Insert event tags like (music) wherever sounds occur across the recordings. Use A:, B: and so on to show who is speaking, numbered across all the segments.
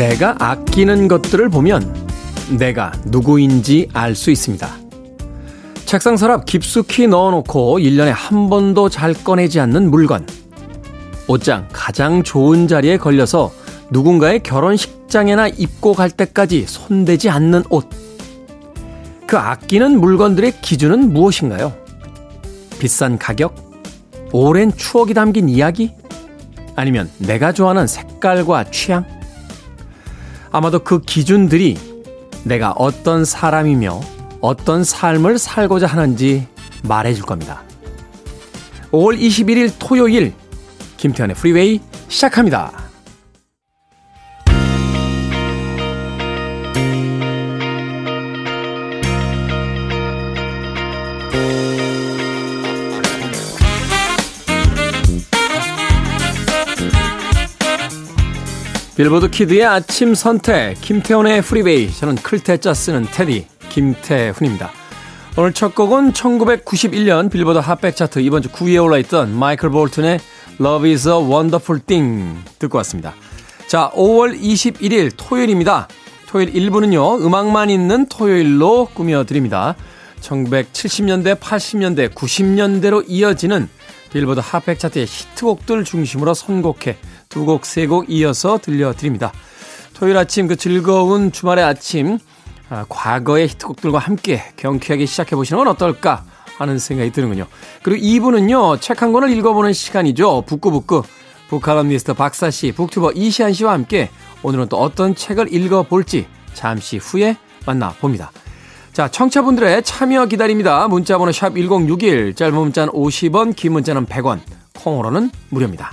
A: 내가 아끼는 것들을 보면 내가 누구인지 알 수 있습니다. 책상 서랍 깊숙이 넣어놓고 1년에 한 번도 잘 꺼내지 않는 물건. 옷장 가장 좋은 자리에 걸려서 누군가의 결혼식장에나 입고 갈 때까지 손대지 않는 옷. 그 아끼는 물건들의 기준은 무엇인가요? 비싼 가격? 오랜 추억이 담긴 이야기? 아니면 내가 좋아하는 색깔과 취향? 아마도 그 기준들이 내가 어떤 사람이며 어떤 삶을 살고자 하는지 말해줄 겁니다. 5월 21일 토요일 김태현의 프리웨이 시작합니다. 빌보드 kid의 아침 선택 김태훈의 프리웨이 저는 클 태 자 쓰는 테디 김태훈입니다. 오늘 첫 곡은 1991년 빌보드 핫백 차트 이번 주 9위에 올라있던 마이클 볼튼의 Love is a Wonderful Thing 듣고 왔습니다. 자 5월 21일 토요일입니다. 토요일 1부는요 음악만 있는 토요일로 꾸며드립니다. 1970년대 80년대 90년대로 이어지는 빌보드 핫백 차트의 히트곡들 중심으로 선곡해 두 곡, 세 곡 이어서 들려드립니다. 토요일 아침 그 즐거운 주말의 아침, 아, 과거의 히트곡들과 함께 경쾌하게 시작해보시는 건 어떨까 하는 생각이 드는군요. 그리고 2부는요, 책 한 권을 읽어보는 시간이죠. 북구북구. 북칼럼니스트 박사씨, 북튜버 이시안씨와 함께 오늘은 또 어떤 책을 읽어볼지 잠시 후에 만나봅니다. 자, 청취자분들의 참여 기다립니다. 문자번호 샵 1061, 짧은 문자는 50원, 긴 문자는 100원, 콩으로는 무료입니다.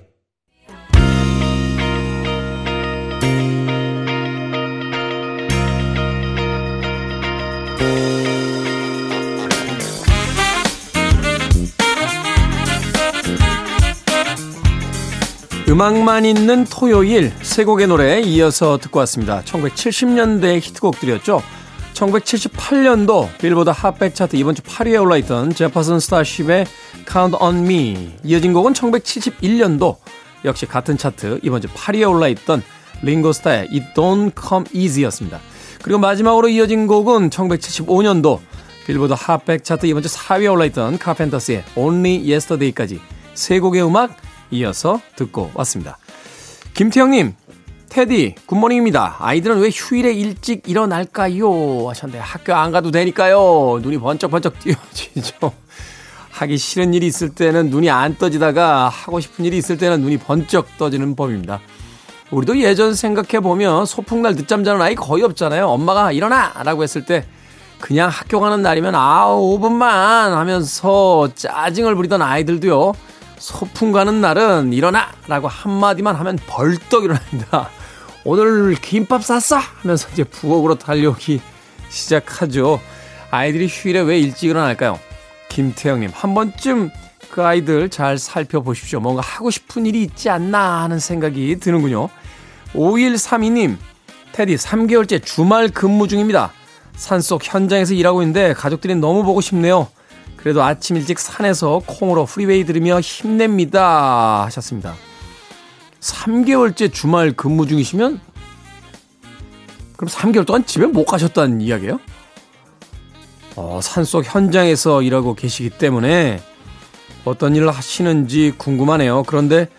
A: 음악만 있는 토요일 세 곡의 노래 이어서 듣고 왔습니다. 1970년대 히트곡들이었죠. 1978년도 빌보드 핫백 차트 이번 주 8위에 올라있던 제퍼슨 스타쉽의 Count on Me 이어진 곡은 1971년도 역시 같은 차트 이번 주 8위에 올라있던 링고스타의 It Don't Come Easy였습니다. 그리고 마지막으로 이어진 곡은 1975년도 빌보드 핫백 차트 이번 주 4위에 올라있던 카펜터스의 Only Yesterday까지 세 곡의 음악 이어서 듣고 왔습니다. 김태형님, 테디, good morning입니다. 아이들은 왜 휴일에 일찍 일어날까요? 하셨는데 학교 안 가도 되니까요. 눈이 번쩍번쩍 띄어지죠. 하기 싫은 일이 있을 때는 눈이 안 떠지다가 하고 싶은 일이 있을 때는 눈이 번쩍 떠지는 법입니다. 우리도 예전 생각해보면 소풍날 늦잠 자는 아이 거의 없잖아요. 엄마가 일어나! 라고 했을 때 그냥 학교 가는 날이면 아, 5분만 하면서 짜증을 부리던 아이들도요. 소풍 가는 날은 일어나! 라고 한마디만 하면 벌떡 일어납니다. 오늘 김밥 쌌어! 하면서 이제 부엌으로 달려오기 시작하죠. 아이들이 휴일에 왜 일찍 일어날까요? 김태형님, 한 번쯤 그 아이들 잘 살펴보십시오. 뭔가 하고 싶은 일이 있지 않나 하는 생각이 드는군요. 5132님, 테디 3개월째 주말 근무 중입니다. 산속 현장에서 일하고 있는데 가족들이 너무 보고 싶네요. 그래도 아침 일찍 산에서 콩으로 프리웨이 들으며 힘냅니다. 하셨습니다. 3개월째 주말 근무 중이시면 그럼 3개월 동안 집에 못 가셨다는 이야기예요? 어, 산속 현장에서 일하고 계시기 때문에 어떤 일을 하시는지 궁금하네요. 그런데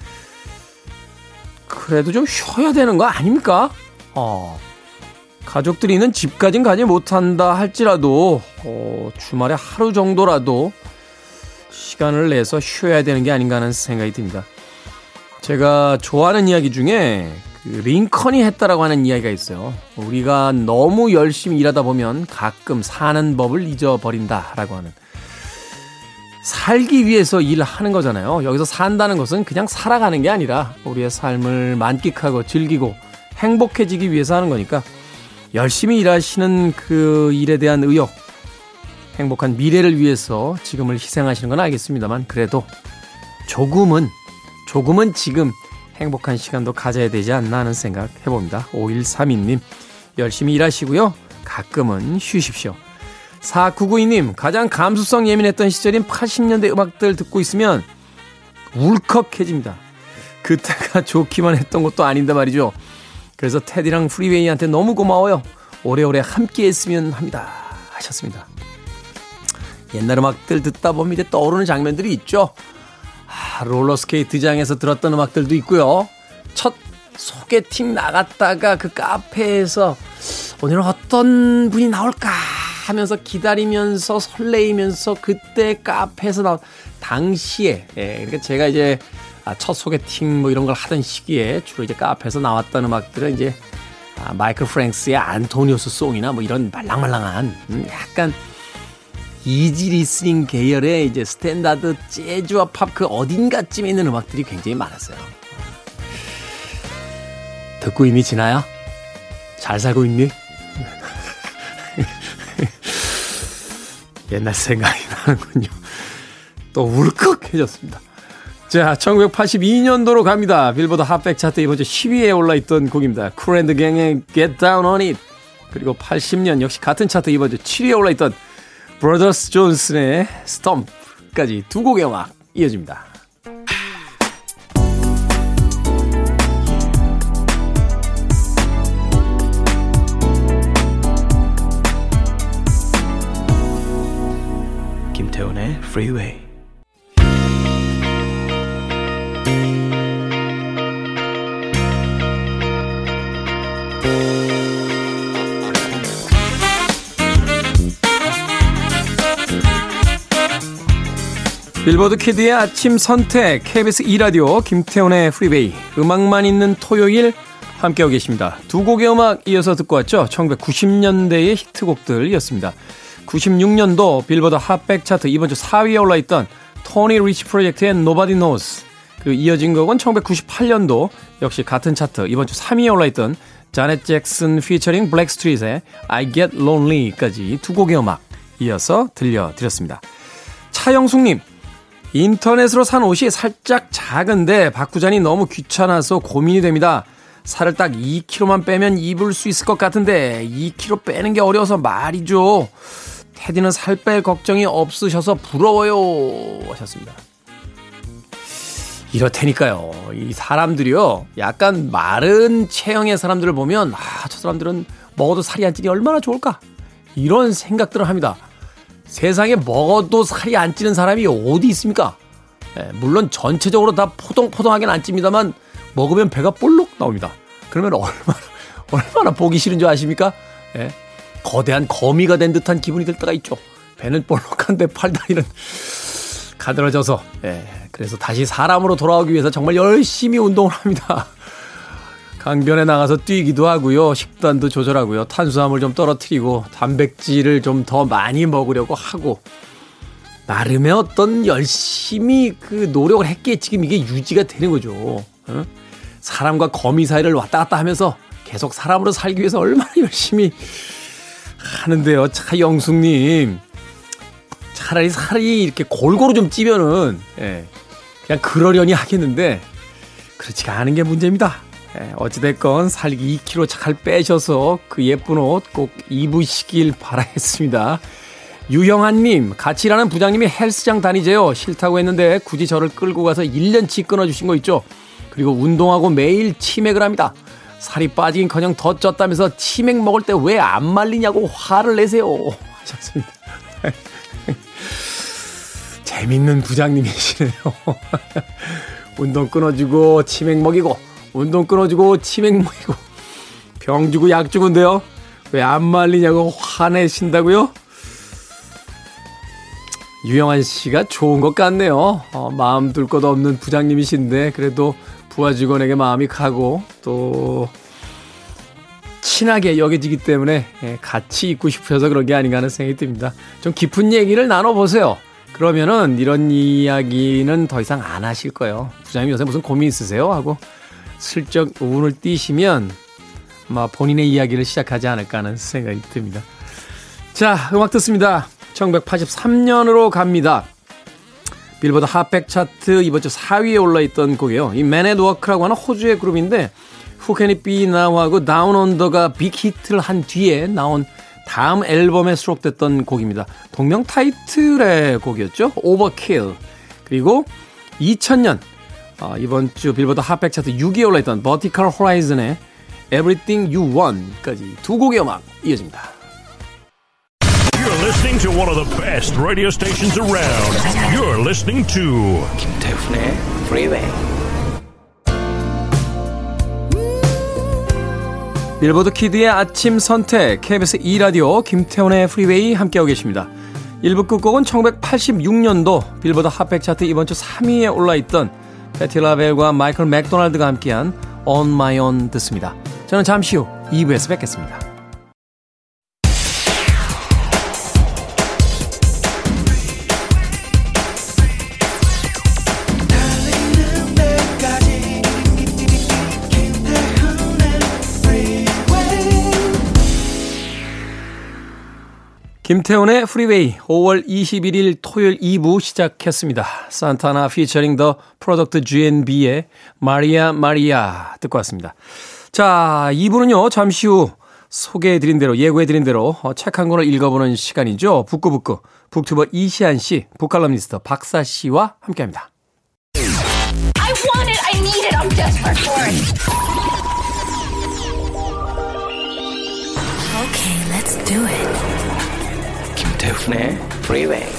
A: 그래도 좀 쉬어야 되는 거 아닙니까? 어, 가족들이 있는 집까진 가지 못한다 할지라도 어, 주말에 하루 정도라도 시간을 내서 쉬어야 되는 게 아닌가 하는 생각이 듭니다. 제가 좋아하는 이야기 중에 그 링컨이 했다라고 하는 이야기가 있어요. 우리가 너무 열심히 일하다 보면 가끔 사는 법을 잊어버린다라고 하는 살기 위해서 일하는 거잖아요. 여기서 산다는 것은 그냥 살아가는 게 아니라 우리의 삶을 만끽하고 즐기고 행복해지기 위해서 하는 거니까 열심히 일하시는 그 일에 대한 의욕, 행복한 미래를 위해서 지금을 희생하시는 건 알겠습니다만 그래도 조금은 조금은 지금 행복한 시간도 가져야 되지 않나 하는 생각 해봅니다. 5132님 열심히 일하시고요. 가끔은 쉬십시오. 4992님, 가장 감수성 예민했던 시절인 80년대 음악들 듣고 있으면 울컥해집니다. 그때가 좋기만 했던 것도 아닌데 말이죠. 그래서 테디랑 프리웨이한테 너무 고마워요. 오래오래 함께 했으면 합니다. 하셨습니다. 옛날 음악들 듣다 보면 이제 떠오르는 장면들이 있죠. 아, 롤러스케이트장에서 들었던 음악들도 있고요. 첫 소개팅 나갔다가 그 카페에서 오늘은 어떤 분이 나올까 하면서 기다리면서 설레이면서 그때 카페에서 나온 당시에 예, 그러니까 제가 이제 아, 첫 소개팅 뭐 이런 걸 하던 시기에 주로 이제 카페에서 나왔던 음악들은 이제 아, 마이클 프랭스의 Antonio's Song이나 뭐 이런 말랑말랑한 음, 약간 easy listening 계열의 이제 standard 재즈와 팝 그 어딘가쯤에 있는 음악들이 굉장히 많았어요. 듣고 있니 지나야? 잘 살고 있니? (laughs) 옛날 생각이 나는군요. 또 울컥해졌습니다. 자, 1982년도로 갑니다. 빌보드 핫백 차트 이번 주 10위에 올라있던 곡입니다. 쿨 앤 더 갱의 Get Down On It. 그리고 80년 역시 같은 차트 이번 주 7위에 올라있던 브로더스 존슨의 스톰프까지 두 곡의 음악 이어집니다. 김태훈의 Freeway. 빌보드 kid의 아침 선택 KBS 2라디오 김태훈의 프리웨이 음악만 있는 토요일 함께하고 계십니다. 두 곡의 음악 이어서 듣고 왔죠. 1990년대의 히트곡들이었습니다. 96년도 빌보드 핫백 차트 이번 주 4위에 올라있던 토니 리치 프로젝트의 Nobody Knows 그리고 이어진 곡은 1998년도 역시 같은 차트 이번 주 3위에 올라있던 자넷 잭슨 피처링 블랙스트리트의 I Get Lonely까지 두 곡의 음악 이어서 들려드렸습니다. 차영숙님 인터넷으로 산 옷이 살짝 작은데 바꾸자니 너무 귀찮아서 고민이 됩니다. 살을 딱 2kg만 빼면 입을 수 있을 것 같은데 2kg 빼는 게 어려워서 말이죠. 테디는 살 뺄 걱정이 없으셔서 부러워요. 하셨습니다. 이렇다니까요. 이 사람들이요. 약간 마른 체형의 사람들을 보면, 아, 저 사람들은 먹어도 살이 안 찌니 얼마나 좋을까? 이런 생각들을 합니다. 세상에 먹어도 살이 안 찌는 사람이 어디 있습니까? 예, 물론 전체적으로 다 포동포동하긴 안 찝니다만 먹으면 배가 볼록 나옵니다. 그러면 얼마나 (laughs) 얼마나 보기 싫은 줄 아십니까? 예, 거대한 거미가 된 듯한 기분이 들 때가 있죠. 배는 볼록한데 팔다리는 (laughs) 가늘어져서 예, 그래서 다시 사람으로 돌아오기 위해서 정말 열심히 운동을 합니다. 강변에 나가서 뛰기도 하고요. 식단도 조절하고요. 탄수화물 좀 떨어뜨리고 단백질을 좀 더 많이 먹으려고 하고 나름의 어떤 열심히 그 노력을 했기에 지금 이게 유지가 되는 거죠. 어? 사람과 거미 사이를 왔다 갔다 하면서 계속 사람으로 살기 위해서 얼마나 열심히 하는데요. 차 영숙님. 차라리 살이 이렇게 골고루 좀 찌면은, 예, 그냥 그러려니 하겠는데, 그렇지가 않은 게 문제입니다. 예, 어찌됐건 살기 2kg 잘 빼셔서 그 예쁜 옷 꼭 입으시길 바라겠습니다. 유형한님, 같이 일하는 부장님이 헬스장 다니재요. 싫다고 했는데 굳이 저를 끌고 가서 1년치 끊어주신 거 있죠. 그리고 운동하고 매일 치맥을 합니다. 살이 빠지긴 커녕 더 쪘다면서 치맥 먹을 때 왜 안 말리냐고 화를 내세요. (laughs) 하셨습니다. 재밌는 부장님이시네요. (laughs) 운동 끊어주고 치맥 먹이고 운동 끊어주고 치맥 먹이고 병 주고 약 주고인데요. 왜 안 말리냐고 화내신다고요? 유영한 씨가 좋은 것 같네요. 어, 마음 둘 것 없는 부장님이신데 그래도 부하 직원에게 마음이 가고 또 친하게 여겨지기 때문에 예, 같이 있고 싶어서 그런 게 아닌가 하는 생각이 듭니다. 좀 깊은 얘기를 나눠보세요. 그러면은 이런 이야기는 더 이상 안 하실 거예요. 부장님 요새 무슨 고민 있으세요? 하고 슬쩍 운을 띄시면 아마 본인의 이야기를 시작하지 않을까 하는 생각이 듭니다. 자, 음악 듣습니다. 1983년으로 갑니다. 빌보드 핫백 차트 이번 주 4위에 올라있던 곡이에요. 이 Men at Work라고 하는 호주의 그룹인데 Who Can It Be Now하고 Down Under가 빅 히트를 한 뒤에 나온 다음 앨범에 수록됐던 곡입니다. 동명 타이틀의 곡이었죠. 오버킬. 그리고 2000년 어, 이번 주 빌보드 핫백 차트 6위에 올라있던 버티컬 호라이즌의 Everything You Want까지 두 곡의 음악 이어집니다.
B: You're listening to one of the best radio stations around. You're listening to
C: 김태훈의 Freeway.
A: 빌보드 키드의 아침 선택 KBS 2 라디오 김태훈의 프리웨이 함께하고 계십니다. 1부 끝곡은 1986년도 빌보드 핫백 차트 이번 주 3위에 올라있던 패티 라벨과 마이클 맥도날드가 함께한 On My Own 듣습니다. 저는 잠시 후 2부에서 뵙겠습니다. 김태훈의 프리웨이 5월 21일 토요일 2부 시작했습니다. 산타나 featuring The Product G&B의 Maria Maria 듣고 왔습니다. 자, 2부는요. 잠시 후 소개해드린 대로 예고해드린 대로 어, 책 한 권을 읽어보는 시간이죠. 북구북구 북튜버 이시안 씨, 북칼럼니스트 박사 씨와 함께합니다.
D: I want it. I need it. I'm desperate for it.
E: Okay, let's do it.
C: 김태훈의 Freeway.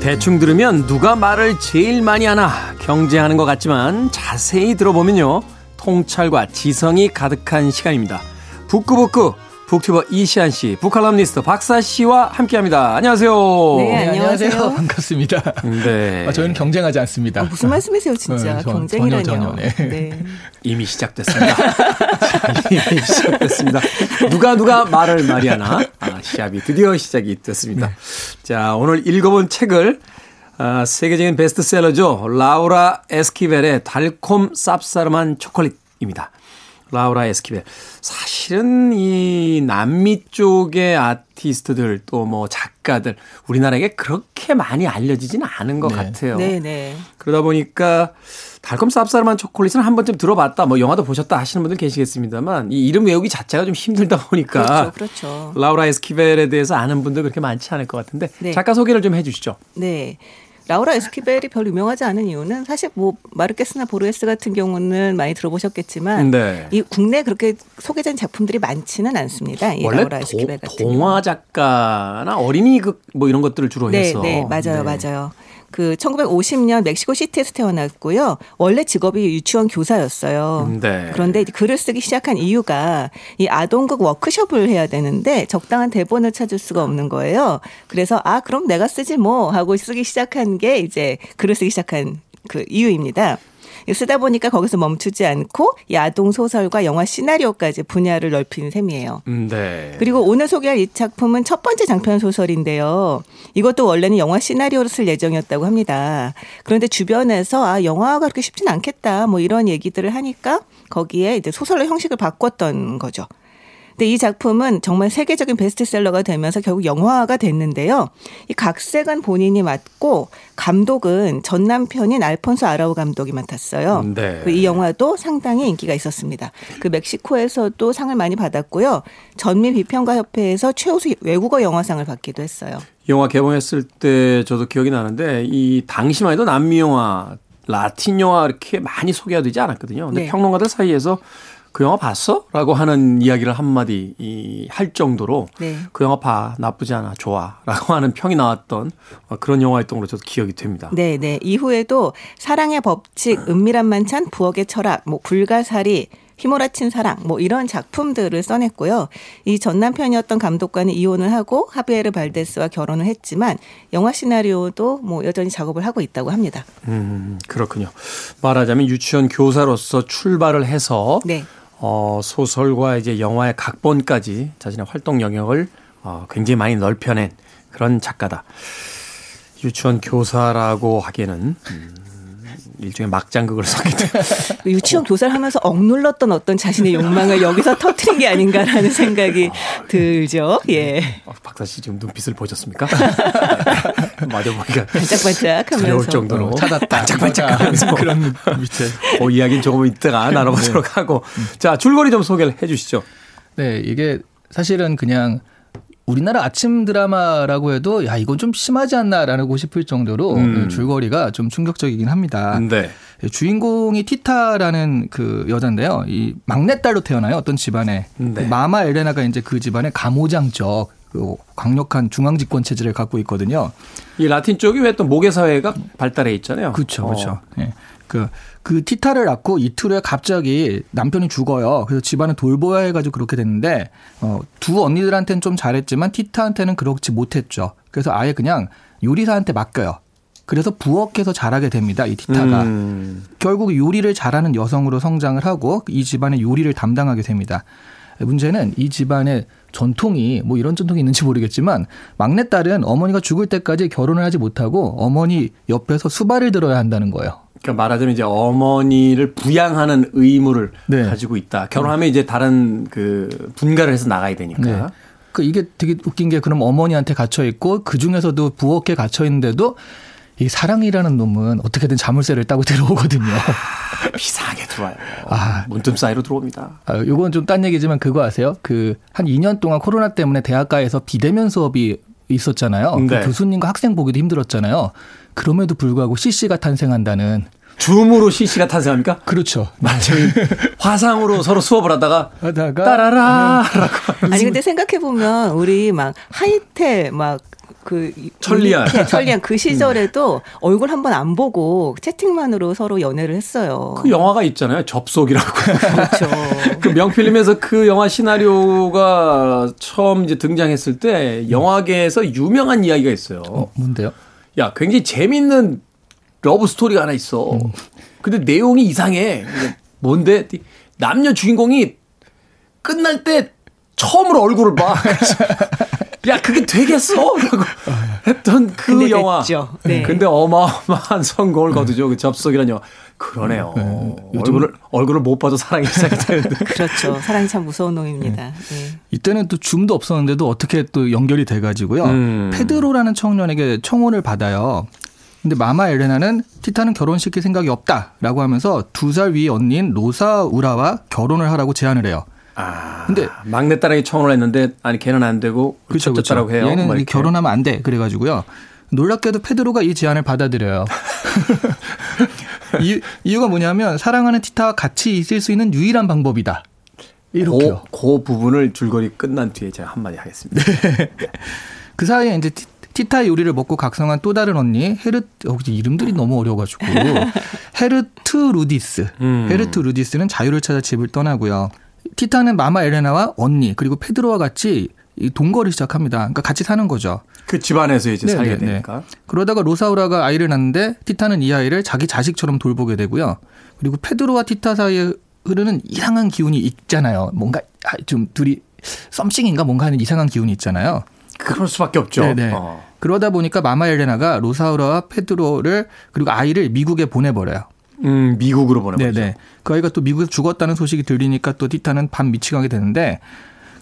A: 대충 들으면 누가 말을 제일 많이 하나 경쟁하는 것 같지만 자세히 들어보면요. 통찰과 지성이 가득한 시간입니다. 북구북구 북튜버 이시안 씨, 북칼럼니스트 박사 씨와 함께합니다. 안녕하세요.
F: 네, 안녕하세요.
G: 반갑습니다.
A: 네.
G: 아, 저희는 경쟁하지 않습니다.
F: 아, 무슨 말씀이세요, 진짜.
G: 네, 전-
F: 경쟁이라뇨.
G: 전혀, 전혀, 네.
F: 네.
A: 이미 시작됐습니다. 자, (laughs) 이미 시작됐습니다. 누가 누가 말을 많이 하나? 아, 시합이 드디어 시작이 됐습니다. 자, 오늘 읽어본 책을 아, 세계적인 베스트셀러죠. 라우라 에스키벨의 달콤 쌉싸름한 초콜릿입니다. 라우라 에스키벨. 사실은 이 남미 쪽의 아티스트들 또 뭐 작가들 우리나라에게 그렇게 많이 알려지지는 않은 것
G: 네.
A: 같아요.
F: 네, 네.
A: 그러다 보니까 달콤 쌉싸름한 초콜릿은 한 번쯤 들어봤다, 뭐 영화도 보셨다 하시는 분들 계시겠습니다만 이 이름 외우기 자체가 좀 힘들다 보니까
F: 그렇죠, 그렇죠.
A: 라우라 에스키벨에 대해서 아는 분들 그렇게 많지 않을 것 같은데
F: 네.
A: 작가 소개를 좀 해주시죠.
F: 네. 라우라 에스키벨이 별 유명하지 않은 이유는 사실 뭐 마르케스나 보르헤스 같은 경우는 많이 들어보셨겠지만
A: 네.
F: 이 국내 그렇게 소개된 작품들이 많지는 않습니다. 이
A: 원래
F: 라우라
A: 도,
F: 에스키벨 같은 경우.
A: 동화 작가나 어린이 극 뭐 이런 것들을 주로
F: 네,
A: 해서
F: 네, 맞아요,
A: 네.
F: 맞아요. 그 1950년 멕시코 시티에서 태어났고요. 원래 직업이 유치원 교사였어요.
A: 네.
F: 그런데 글을 쓰기 시작한 이유가 이 아동극 워크숍을 해야 되는데 적당한 대본을 찾을 수가 없는 거예요. 그래서 아 그럼 내가 쓰지 뭐 하고 쓰기 시작한 게 이제 글을 쓰기 시작한 그 이유입니다. 쓰다 보니까 거기서 멈추지 않고 이 아동 소설과 영화 시나리오까지 분야를 넓히는 셈이에요.
A: 음, 네.
F: 그리고 오늘 소개할 이 작품은 첫 번째 장편 소설인데요. 이것도 원래는 영화 시나리오를 쓸 예정이었다고 합니다. 그런데 주변에서 아 영화가 그렇게 쉽진 않겠다 뭐 이런 얘기들을 하니까 거기에 이제 소설로 형식을 바꿨던 거죠. 근데 이 작품은 정말 세계적인 베스트셀러가 되면서 결국 영화화가 됐는데요. 이 각색은 본인이 맡고 감독은 전 남편인 알폰소 아라우 감독이 맡았어요.
A: 네.
F: 그이 영화도 상당히 인기가 있었습니다. 그 멕시코에서도 상을 많이 받았고요. 전미 비평가 협회에서 최우수 외국어 영화상을 받기도 했어요.
A: 영화 개봉했을 때 저도 기억이 나는데 이 당시만 해도 남미 영화, 라틴 영화 이렇게 많이 소개가 되지 않았거든요. 근데
F: 네.
A: 평론가들 사이에서 그 영화 봤어? 라고 하는 이야기를 한마디 이, 할 정도로
F: 네.
A: 그 영화 봐. 나쁘지 않아. 좋아. 라고 하는 평이 나왔던 어, 그런 영화였던 걸로 저도 기억이 됩니다.
F: 네, 네. 이후에도 사랑의 법칙, 은밀한 만찬, 부엌의 철학, 뭐 불가사리, 휘몰아친 사랑, 뭐 이런 작품들을 써냈고요. 이 전 남편이었던 감독과는 이혼을 하고 하비에르 발데스와 결혼을 했지만 영화 시나리오도 뭐 여전히 작업을 하고 있다고 합니다.
A: 음, 그렇군요. 말하자면 유치원 교사로서 출발을 해서
F: 네.
A: 어, 소설과 이제 영화의 각본까지 자신의 활동 영역을 어, 굉장히 많이 넓혀낸 그런 작가다. 유치원 교사라고 하기에는 음, 일종의 막장극을 썼기 때문에 (laughs)
F: 그 유치원 교사를 하면서 억눌렀던 어떤 자신의 욕망을 여기서 터트린 게 아닌가라는 생각이 들죠. 예.
A: 어, 박사 씨 지금 눈빛을 보셨습니까? (laughs) 맞아 보기가
F: 반짝반짝하면서.
A: 두려울 정도로
G: 어, 찾았다.
A: 반짝반짝하면서 (laughs)
G: 그런 밑에.
A: 그 이야기는 조금 이따가 나눠보도록 하고 자 줄거리 좀 소개를 해주시죠.
G: 네, 이게 사실은 그냥 우리나라 아침 드라마라고 해도 야 이건 좀 심하지 않나라고 싶을 정도로
A: 음.
G: 줄거리가 좀 충격적이긴 합니다.
A: 네.
G: 주인공이 티타라는 그 여자인데요. 이 막내딸로 태어나요. 어떤 집안에
A: 네.
G: 마마 엘레나가 이제 그 집안의 가모장적 그 강력한 중앙 집권 체제를 갖고 있거든요.
A: 이 라틴 쪽이 왜 또 모계 사회가 발달해 있잖아요.
G: 그렇죠,
A: 어.
G: 그렇죠. 예. 그, 그 티타를 낳고 이틀 후에 갑자기 남편이 죽어요. 그래서 집안을 돌보아야 해가지고 그렇게 됐는데, 어, 두 언니들한테는 좀 잘했지만 티타한테는 그렇지 못했죠. 그래서 아예 그냥 요리사한테 맡겨요. 그래서 부엌에서 자라게 됩니다. 이 티타가.
A: 음.
G: 결국 요리를 잘하는 여성으로 성장을 하고 이 집안의 요리를 담당하게 됩니다. 문제는 이 집안의 전통이 뭐 이런 전통이 있는지 모르겠지만 막내딸은 어머니가 죽을 때까지 결혼을 하지 못하고 어머니 옆에서 수발을 들어야 한다는 거예요.
A: 그러니까 말하자면 이제 어머니를 부양하는 의무를
G: 네.
A: 가지고 있다. 결혼하면 이제 다른 그 분가를 해서 나가야 되니까.
G: 네. 그 이게 되게 웃긴 게 그럼 어머니한테 gat혀 있고 그 중에서도 부엌에 갇혀 있는데도 이 사랑이라는 놈은 어떻게든 자물쇠를 따고 (laughs) 들어오거든요. (laughs)
A: 비상하게 들어와요.
G: 아.
A: 문틈 사이로 들어옵니다.
G: 아, 요건 좀 딴 얘기지만 그거 아세요? 그 한 2년 동안 코로나 때문에 대학가에서 비대면 수업이 있었잖아요.
A: 네.
G: 그 교수님과 학생 보기도 힘들었잖아요. 그럼에도 불구하고 CC가 탄생한다는.
A: 줌으로 CC가 탄생합니까?
G: 그렇죠.
A: 맞아요. 화상으로 서로 수업을 하다가
G: 하다가
A: 따라라라고
F: 아니 근데 생각해 보면 우리 막 하이텔 막 그
A: 천리안.
F: 천리안 그 시절에도 얼굴 한 번 안 보고 채팅만으로 서로 연애를 했어요.
A: 그 영화가 있잖아요. 접속이라고.
F: 그렇죠. (laughs)
A: 그 명필름에서 그 영화 시나리오가 처음 이제 등장했을 때 영화계에서 유명한 이야기가 있어요.
G: 어, 뭔데요?
A: 야, 굉장히 재밌는 러브 스토리가 하나 있어. 근데 내용이 이상해. 뭔데? 남녀 주인공이 끝날 때 처음으로 얼굴을 봐. (laughs) 야, 그게 되겠어? 라고 했던 그
F: 근데
A: 영화.
F: 됐죠. 네.
A: 근데 어마어마한 성공을 거두죠. 그 접속이라는 영화. 그러네요. 얼굴을, 얼굴을 못 봐도 사랑이 시작이 되는데. (laughs)
F: 그렇죠. 사랑이 참 무서운 놈입니다. 네.
G: 이때는 또 줌도 없었는데도 어떻게 또 연결이 돼가지고요.
A: 음.
G: 페드로라는 청년에게 청혼을 받아요. 근데 마마 엘레나는 티타는 결혼시킬 생각이 없다라고 하면서 두 살 위의 언니인 로사 우라와 결혼을 하라고 제안을 해요.
A: 아.
G: 근데
A: 막내 딸에게 청혼을 했는데, 아니, 걔는 안 되고,
G: 그렇죠, 그렇죠.
A: 첫째라고 해요.
G: 얘는
A: 뭐.
G: 결혼하면 안 돼. 그래가지고요. 놀랍게도 페드로가 이 제안을 받아들여요. (laughs) 이유, 이유가 뭐냐면 사랑하는 티타와 같이 있을 수 있는 유일한 방법이다. 이렇게요.
A: 그, 그 부분을 줄거리 끝난 뒤에 제가 한마디 하겠습니다. (laughs)
G: 그 사이에 이제 티, 티타의 요리를 먹고 각성한 또 다른 언니 헤르 어, 이름들이 너무 어려워가지고 (laughs) 헤르트 루디스
A: 음.
G: 헤르트 루디스는 자유를 찾아 집을 떠나고요. 티타는 마마 엘레나와 언니 그리고 페드로와 같이 이 동거를 시작합니다. 그러니까 같이 사는 거죠.
A: 그 집안에서 이제
G: 네,
A: 살게
G: 네, 네.
A: 되니까.
G: 그러다가 로사우라가 아이를 낳는데 티타는 이 아이를 자기 자식처럼 돌보게 되고요. 그리고 페드로와 티타 사이에 흐르는 이상한 기운이 있잖아요. 뭔가 아, 좀 둘이 썸씽인가 뭔가 하는 이상한 기운이 있잖아요.
A: 그럴 수밖에 없죠.
G: 네네.
A: 어.
G: 그러다 보니까 마마 엘레나가 로사우라와 페드로를 그리고 아이를 미국에 보내버려요.
A: 음, 미국으로 보내버리죠.
G: 네네. 그 아이가 또 미국에서 죽었다는 소식이 들리니까 또 티타는 반 미치가게 되는데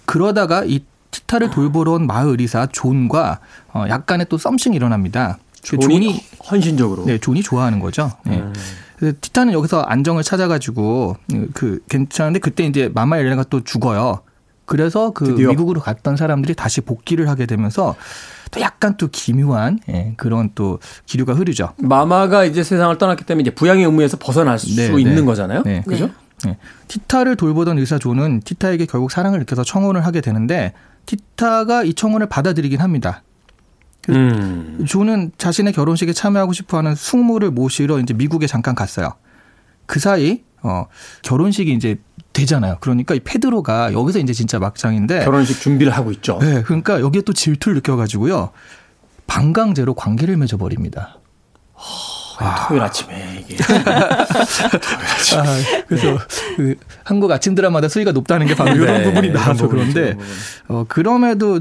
G: 그러다가 이 티타를 돌보러 온 마을 의사 존과 어, 약간의 또 something이 일어납니다. 그
A: 존이 헌신적으로.
G: 네, 존이 좋아하는 거죠. 네.
A: 음.
G: 티타는 여기서 안정을 찾아가지고 그 괜찮은데 그때 이제 마마 엘레나가 또 죽어요. 그래서 그
A: 드디어.
G: 미국으로 갔던 사람들이 다시 복귀를 하게 되면서 또 약간 또 기묘한 예, 그런 또 기류가 흐르죠.
A: 마마가 이제 세상을 떠났기 때문에 이제 부양의 의무에서 벗어날 수
G: 네,
A: 있는
G: 네.
A: 거잖아요.
G: 네.
A: 그죠?
G: 네. 티타를 돌보던 의사 존은 티타에게 결국 사랑을 느껴서 청혼을 하게 되는데 티타가 이 청혼을 받아들이긴 합니다.
A: 음.
G: 존은 자신의 결혼식에 참여하고 싶어하는 숙모를 모시러 이제 미국에 잠깐 갔어요. 그 사이 어 결혼식이 이제 되잖아요. 그러니까 이 페드로가 여기서 이제 진짜 막장인데.
A: 결혼식 준비를 하고 있죠.
G: 네, 그러니까 여기에 또 질투를 느껴가지고요. 반강제로 관계를 맺어버립니다.
A: 토요일 아침에 이게. (laughs)
G: 아, 그래서 그 한국 아침 드라마다 수위가 높다는 게 바로 이런
A: 네,
G: 부분이 나와서 그런데. 어, 그럼에도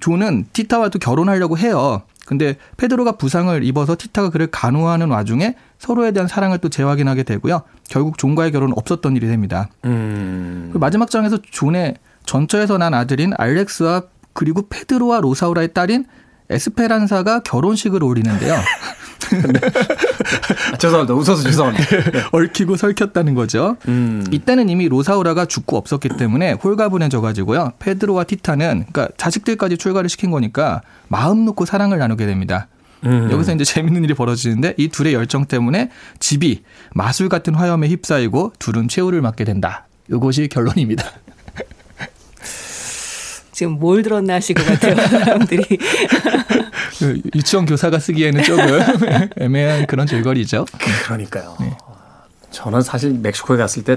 G: 존은 티타와 또 결혼하려고 해요. 근데 페드로가 부상을 입어서 티타가 그를 간호하는 와중에 서로에 대한 사랑을 또 재확인하게 되고요. 결국 존과의 결혼은 없었던 일이 됩니다.
A: 음.
G: 그 마지막 장에서 존의 전처에서 난 아들인 알렉스와 그리고 페드로와 로사우라의 딸인 에스페란사가 결혼식을 올리는데요.
A: 아, (laughs) 죄송합니다. 웃어서 죄송합니다.
G: 얽히고 설켰다는 거죠.
A: 음.
G: 이때는 이미 로사우라가 죽고 없었기 때문에 홀가분해져 가지고요. 페드로와 티타는 그러니까 자식들까지 출가를 시킨 거니까 마음 놓고 사랑을 나누게 됩니다.
A: 음.
G: 여기서 이제 재밌는 일이 벌어지는데 이 둘의 열정 때문에 집이 마술 같은 화염에 휩싸이고 둘은 최후를 맞게 된다. 이것이 결론입니다.
F: 지금 뭘 들었나 하실 것 같아요, (laughs) 사람들이.
G: 그 유치원 교사가 쓰기에는 조금 (laughs) 애매한 그런 줄거리죠.
A: 그러니까요. 저는 사실 멕시코에 갔을 때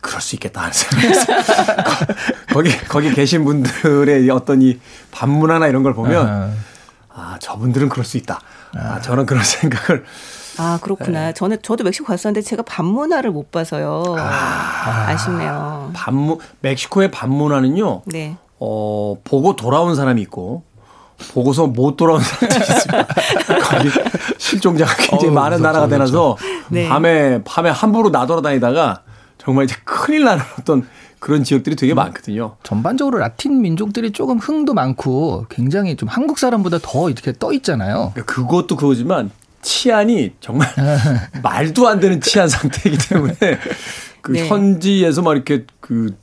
A: 그럴 수 있겠다 하는 생각이 했어요. 거- (laughs) 거기 거기 계신 분들의 어떤 이 반문화나 이런 걸 보면
G: 아,
A: 아 저분들은 그럴 수 있다. 아 저는 그런 생각을
F: 아, 그렇구나. 저는, 저도 멕시코 갔었는데 제가 밤문화를 못 봐서요. 아, 쉽네요
A: 반문 멕시코의 반문화는요.
F: 네.
A: 어 보고 돌아온 사람이 있고 보고서 못 돌아온 사람들이 있습니다. (laughs) 거기 실종자가 굉장히
G: 어우,
A: 많은 나라가 되나서
F: 네.
A: 밤에 밤에 함부로 나돌아다니다가 정말 이제 큰일 나는 어떤 그런 지역들이 되게 많거든요.
G: 전반적으로 라틴 민족들이 조금 흥도 많고 굉장히 좀 한국 사람보다 더 이렇게 떠 있잖아요.
A: 그러니까 그것도 그거지만 치안이 정말 (laughs) 말도 안 되는 치안 상태이기 때문에 그
F: 네.
A: 현지에서 막 이렇게 그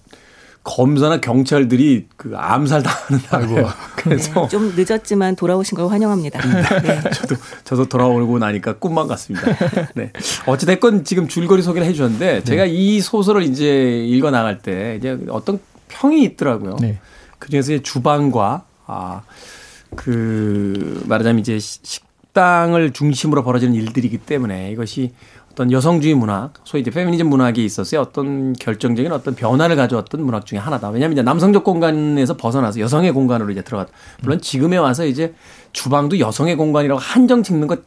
A: 검사나 경찰들이 그 암살 당하는 나고 (laughs) 그래서
F: 네, 좀 늦었지만 돌아오신 걸 환영합니다. 네. (laughs)
A: 저도 저도 돌아오고 나니까 꿈만 같습니다. 네. 어찌 됐건 지금 줄거리 소개를 해주셨는데 제가 이 소설을 이제 읽어 나갈 때 이제 어떤 평이 있더라고요.
G: 네.
A: 그 중에서 이제 주방과 아그 말하자면 이제 시- 식당을 중심으로 벌어지는 일들이기 때문에 이것이 어떤 여성주의 문학, 소위 이제 페미니즘 문학에 있어서의 어떤 결정적인 어떤 변화를 가져왔던 문학 중에 하나다. 왜냐하면 이제 남성적 공간에서 벗어나서 여성의 공간으로 이제 들어갔. 물론 지금에 와서 이제 주방도 여성의 공간이라고 한정 짓는 것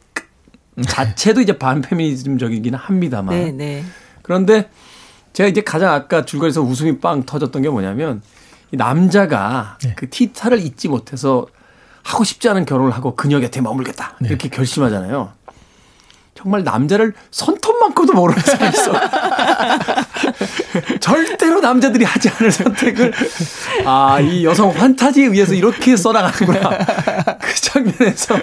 A: 자체도 이제 반페미니즘적이기는 합니다만.
F: 네, 네.
A: 그런데 제가 이제 가장 아까 줄거리에서 웃음이 빵 터졌던 게 뭐냐면 이 남자가 그 티타를 잊지 못해서 하고 싶지 않은 결혼을 하고 그녀 곁에 머물겠다 이렇게 결심하잖아요. 정말 남자를 손톱만큼도 모르는 사람이 있어. (laughs) 절대로 남자들이 하지 않을 선택을 아 이 여성 환타지에 의해서 이렇게 써나가는구나. 그 장면에서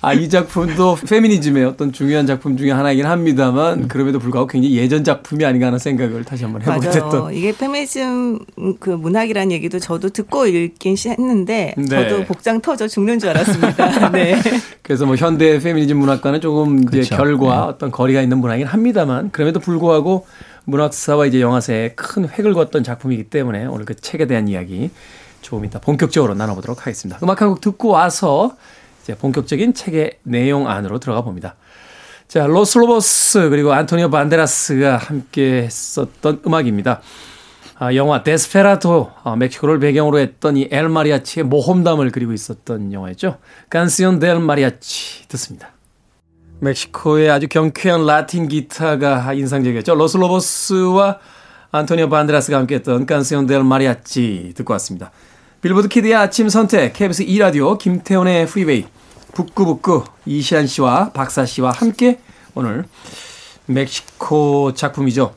A: 아 이 작품도 페미니즘의 어떤 중요한 작품 중에 하나이긴 합니다만 그럼에도 불구하고 굉장히 예전 작품이 아닌가 하는 생각을 다시 한번 해보게. 됐던.
F: 이게 페미니즘 그 문학이라는 얘기도 저도 듣고 읽긴 시- 했는데
A: 네.
F: 저도 복장 터져 죽는 줄 알았습니다. (laughs) 네.
A: 그래서 뭐 현대 페미니즘 문학과는 조금 이제
G: 그렇죠.
A: 결과 어떤 거리가 있는 문학이긴 합니다만 그럼에도 불구하고 문학사와 이제 영화사에 큰 획을 그었던 작품이기 때문에 오늘 그 책에 대한 이야기 조금 이따 본격적으로 나눠보도록 하겠습니다. 음악 한 곡 듣고 와서 이제 본격적인 책의 내용 안으로 들어가 봅니다. 자, 로슬로버스 그리고 안토니오 반데라스가 함께 했었던 음악입니다. 아, 영화 데스페라도 아, 멕시코를 배경으로 했던 이 엘 마리아치의 모험담을 그리고 있었던 영화였죠. Canción del Mariachi 듣습니다. 멕시코의 아주 경쾌한 라틴 기타가 인상적이었죠. 로스 로보스와 안토니오 반데라스가 함께했던 Canción del Mariachi 듣고 왔습니다. 빌보드 키드의 아침 선택 KBS 2라디오 김태훈의 프리웨이 북구북구 이시안 씨와 박사 씨와 함께 오늘 멕시코 작품이죠.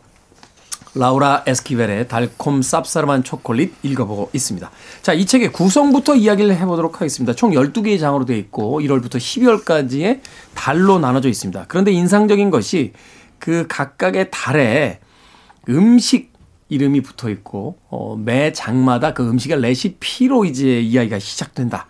A: 라우라 에스키벨의 달콤 쌉싸름한 초콜릿 읽어보고 있습니다. 자, 이 책의 구성부터 이야기를 해보도록 하겠습니다. 총 12개의 장으로 되어 있고 1월부터 12월까지의 달로 나눠져 있습니다. 그런데 인상적인 것이 그 각각의 달에 음식 이름이 붙어 있고 어, 매 장마다 그 음식의 레시피로 이제 이야기가 시작된다.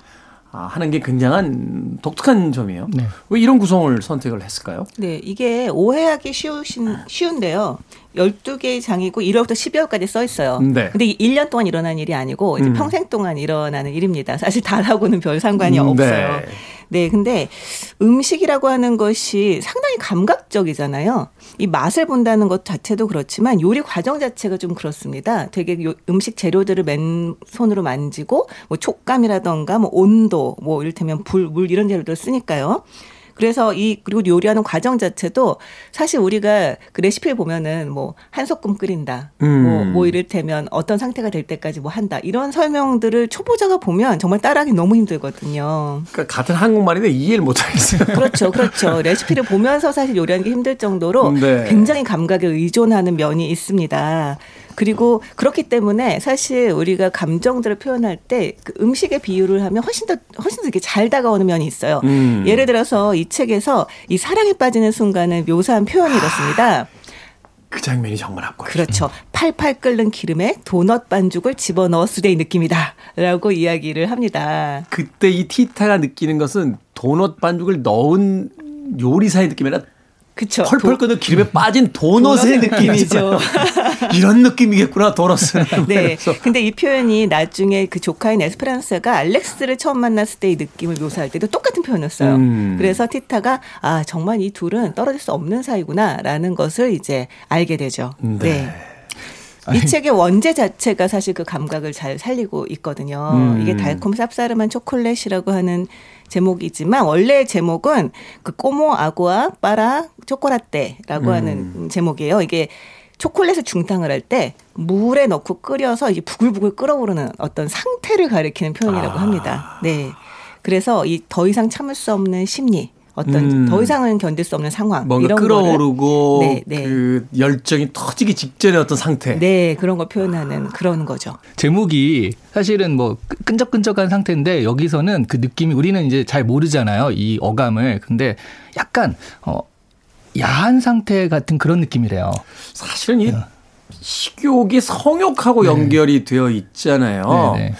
A: 아, 하는 게 굉장한 독특한 점이에요.
G: 네.
A: 왜 이런 구성을 선택을 했을까요?
F: 네, 이게 오해하기 쉬우신, 쉬운데요. 12개의 장이고 1월부터 12월까지 써 있어요.
A: 네.
F: 근데 1년 동안 일어난 일이 아니고 이제
A: 음.
F: 평생 동안 일어나는 일입니다. 사실 달하고는 별 상관이
A: 음,
F: 없어요.
A: 네.
F: 네, 근데 음식이라고 하는 것이 상당히 감각적이잖아요. 이 맛을 본다는 것 자체도 그렇지만 요리 과정 자체가 좀 그렇습니다. 되게 요- 음식 재료들을 맨손으로 만지고 뭐 촉감이라던가 뭐 온도 뭐 이를테면 불, 물 이런 재료들을 쓰니까요. 그래서 이 그리고 요리하는 과정 자체도 사실 우리가 그 레시피를 보면은 뭐 한 소끔 끓인다.
A: 음.
F: 뭐, 뭐 이를테면 어떤 상태가 될 때까지 뭐 한다. 이런 설명들을 초보자가 보면 정말 따라하기 너무 힘들거든요.
A: 그러니까 같은 한국말인데 이해를 못 하겠어요. (laughs)
F: 그렇죠, 그렇죠. 레시피를 보면서 사실 요리하는 게 힘들 정도로
A: 네.
F: 굉장히 감각에 의존하는 면이 있습니다. 그리고 그렇기 때문에 사실 우리가 감정들을 표현할 때 그 음식의 비유를 하면 훨씬 더 훨씬 더 이렇게 잘 다가오는 면이 있어요.
A: 음.
F: 예를 들어서 이 책에서 이 사랑에 빠지는 순간을 묘사한 표현이 이렇습니다.
A: 그 장면이 정말 압권.
F: 그렇죠. 팔팔 끓는 기름에 도넛 반죽을 집어 넣었으리의 느낌이다라고 이야기를 합니다.
A: 그때 이 티타가 느끼는 것은 도넛 반죽을 넣은 요리사의 느낌이 아니라
F: 그렇죠.
A: 펄펄 끓는 기름에 빠진 도넛의 느낌이죠. (laughs) 이런 느낌이겠구나 도넛은. (laughs)
F: 네.
A: 그래서
F: 근데 이 표현이 나중에 그 조카인 에스페란스가 알렉스를 처음 만났을 때의 느낌을 묘사할 때도 똑같은 표현이었어요.
A: 음.
F: 그래서 티타가 아 정말 이 둘은 떨어질 수 없는 사이구나라는 것을 이제 알게 되죠. 네. 이 책의 원제 자체가 사실 그 감각을 잘 살리고 있거든요.
A: 음.
F: 이게 달콤 쌉싸름한 초콜릿이라고 하는 제목이지만 원래 제목은 그 꼬모 아구아 빠라 초코라떼라고
A: 음.
F: 하는 제목이에요. 이게 초콜릿을 중탕을 할 때 물에 넣고 끓여서 이게 부글부글 끓어오르는 어떤 상태를 가리키는 표현이라고
A: 아.
F: 합니다. 네. 그래서 이 더 이상 참을 수 없는 심리, 어떤
A: 음.
F: 더 이상은 견딜 수 없는 상황
A: 뭔가
F: 이런
A: 끓어오르고
F: 거를 네, 네.
A: 그 열정이 터지기 직전의 어떤 상태.
F: 네, 그런 걸 표현하는 그런 거죠.
G: 제목이 사실은 뭐 끈- 끈적끈적한 상태인데 여기서는 그 느낌이 우리는 이제 잘 모르잖아요. 이 어감을. 근데 약간 어 야한 상태 같은 그런 느낌이래요.
A: 사실은 이 식욕이 성욕하고 연결이 되어 있잖아요.
G: 네, 네.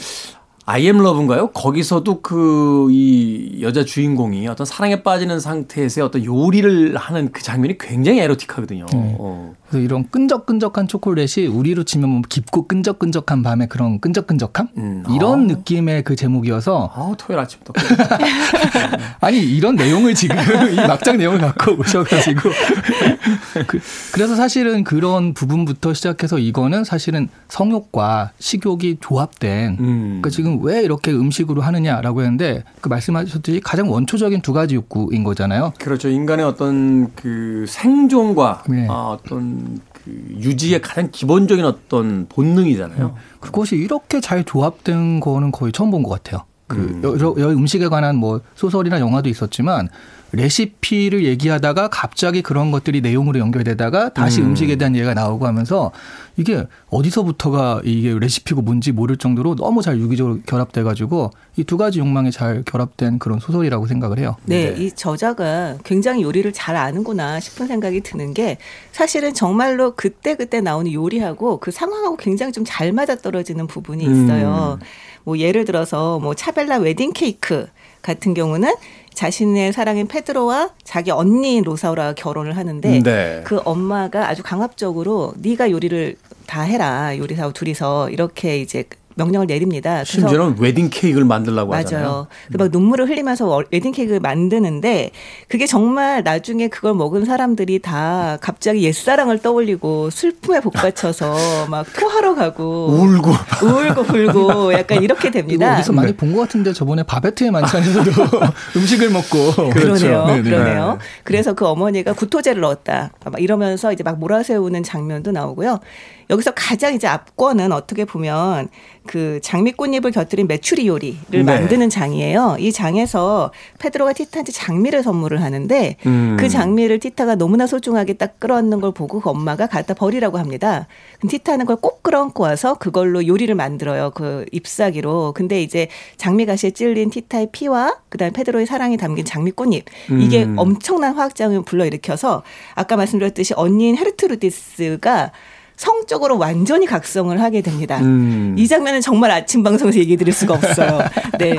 A: I am love인가요? 거기서도 그 이 여자 주인공이 어떤 사랑에 빠지는 상태에서의 어떤 요리를 하는 그 장면이 굉장히 에로틱하거든요. 어.
G: 그래서 이런 끈적끈적한 초콜릿이 우리로 치면 뭐 깊고 끈적끈적한 밤의 그런 끈적끈적함
A: 음,
G: 이런
A: 아.
G: 느낌의 그 제목이어서
A: 아우, 토요일 아침부터. (laughs)
G: 아니 이런 내용을 지금 (laughs) 이 막장 내용을 갖고 오셔가지고 (laughs) 그, 래서 사실은 그런 부분부터 시작해서 이거는 사실은 성욕과 식욕이 조합된
A: 음.
G: 그러니까 지금 왜 이렇게 음식으로 하느냐라고 했는데 그 말씀하셨듯이 가장 원초적인 두 가지 욕구인 거잖아요.
A: 그렇죠. 인간의 어떤 그 생존과
G: 네.
A: 아, 어떤 그 유지의 가장 기본적인 어떤 본능이잖아요.
G: 그것이 이렇게 잘 조합된 거는 거의 처음 본 것 같아요. 그
A: 음.
G: 여러, 여러 음식에 관한 뭐 소설이나 영화도 있었지만 레시피를 얘기하다가 갑자기 그런 것들이 내용으로 연결되다가 다시
A: 음.
G: 음. 식에 대한 얘기가 나오고 하면서 이게 어디서부터가 이게 레시피고 뭔지 모를 정도로 너무 잘 유기적으로 결합돼 가지고 이 두 가지 욕망이 잘 결합된 그런 소설이라고 생각을 해요.
F: 네,
A: 네.
F: 이 저자가 굉장히 요리를 잘 아는구나 싶은 생각이 드는 게 사실은 정말로 그때 그때 나오는 요리하고 그 상황하고 굉장히 좀 잘 맞아떨어지는 부분이 있어요. 뭐 예를 들어서 뭐 차벨라 웨딩 케이크 같은 경우는 자신의 사랑인 페드로와 자기 언니 로사우라가 결혼을 하는데
A: 네.
F: 그 엄마가 아주 강압적으로 네가 요리를 다 해라 요리사하고 둘이서 이렇게 이제 명령을 내립니다. 그래서
A: 심지어는 웨딩 케이크를 만들라고 하잖아요.
F: 맞아요. 그 막 눈물을 흘리면서 워- 웨딩 케이크를 만드는데 그게 정말 나중에 그걸 먹은 사람들이 다 갑자기 옛사랑을 떠올리고 슬픔에 복받쳐서 (laughs) 막 토하러 가고
A: 울고
F: 울고 불고 (laughs) 약간 이렇게 됩니다.
G: 어디서 많이 본 것 같은데 저번에 바베트의 만찬에서도 (laughs) 음식을 먹고
A: 그렇죠.
F: 그러네요.
G: 네네.
F: 그러네요. 그래서 그 어머니가 구토제를 넣었다. 막 이러면서 이제 막 몰아세우는 장면도 나오고요. 여기서 가장 이제 압권은 어떻게 보면 그 장미꽃잎을 곁들인 메추리 요리를
A: 네.
F: 만드는 장이에요. 이 장에서 페드로가 티타한테 장미를 선물을 하는데
A: 음.
F: 그 장미를 티타가 너무나 소중하게 딱 끌어안는 걸 보고 그 엄마가 갖다 버리라고 합니다. 그럼 티타는 그걸 꼭 끌어안고 와서 그걸로 요리를 만들어요. 그 잎사귀로. 근데 이제 장미가시에 찔린 티타의 피와 그다음에 페드로의 사랑이 담긴 장미꽃잎 이게
A: 음.
F: 엄청난 화학작용을 불러일으켜서 아까 말씀드렸듯이 언니인 헤르트루디스가 성적으로 완전히 각성을 하게 됩니다.
A: 음.
F: 이 장면은 정말 아침 방송에서 얘기 드릴 수가 없어요. 네.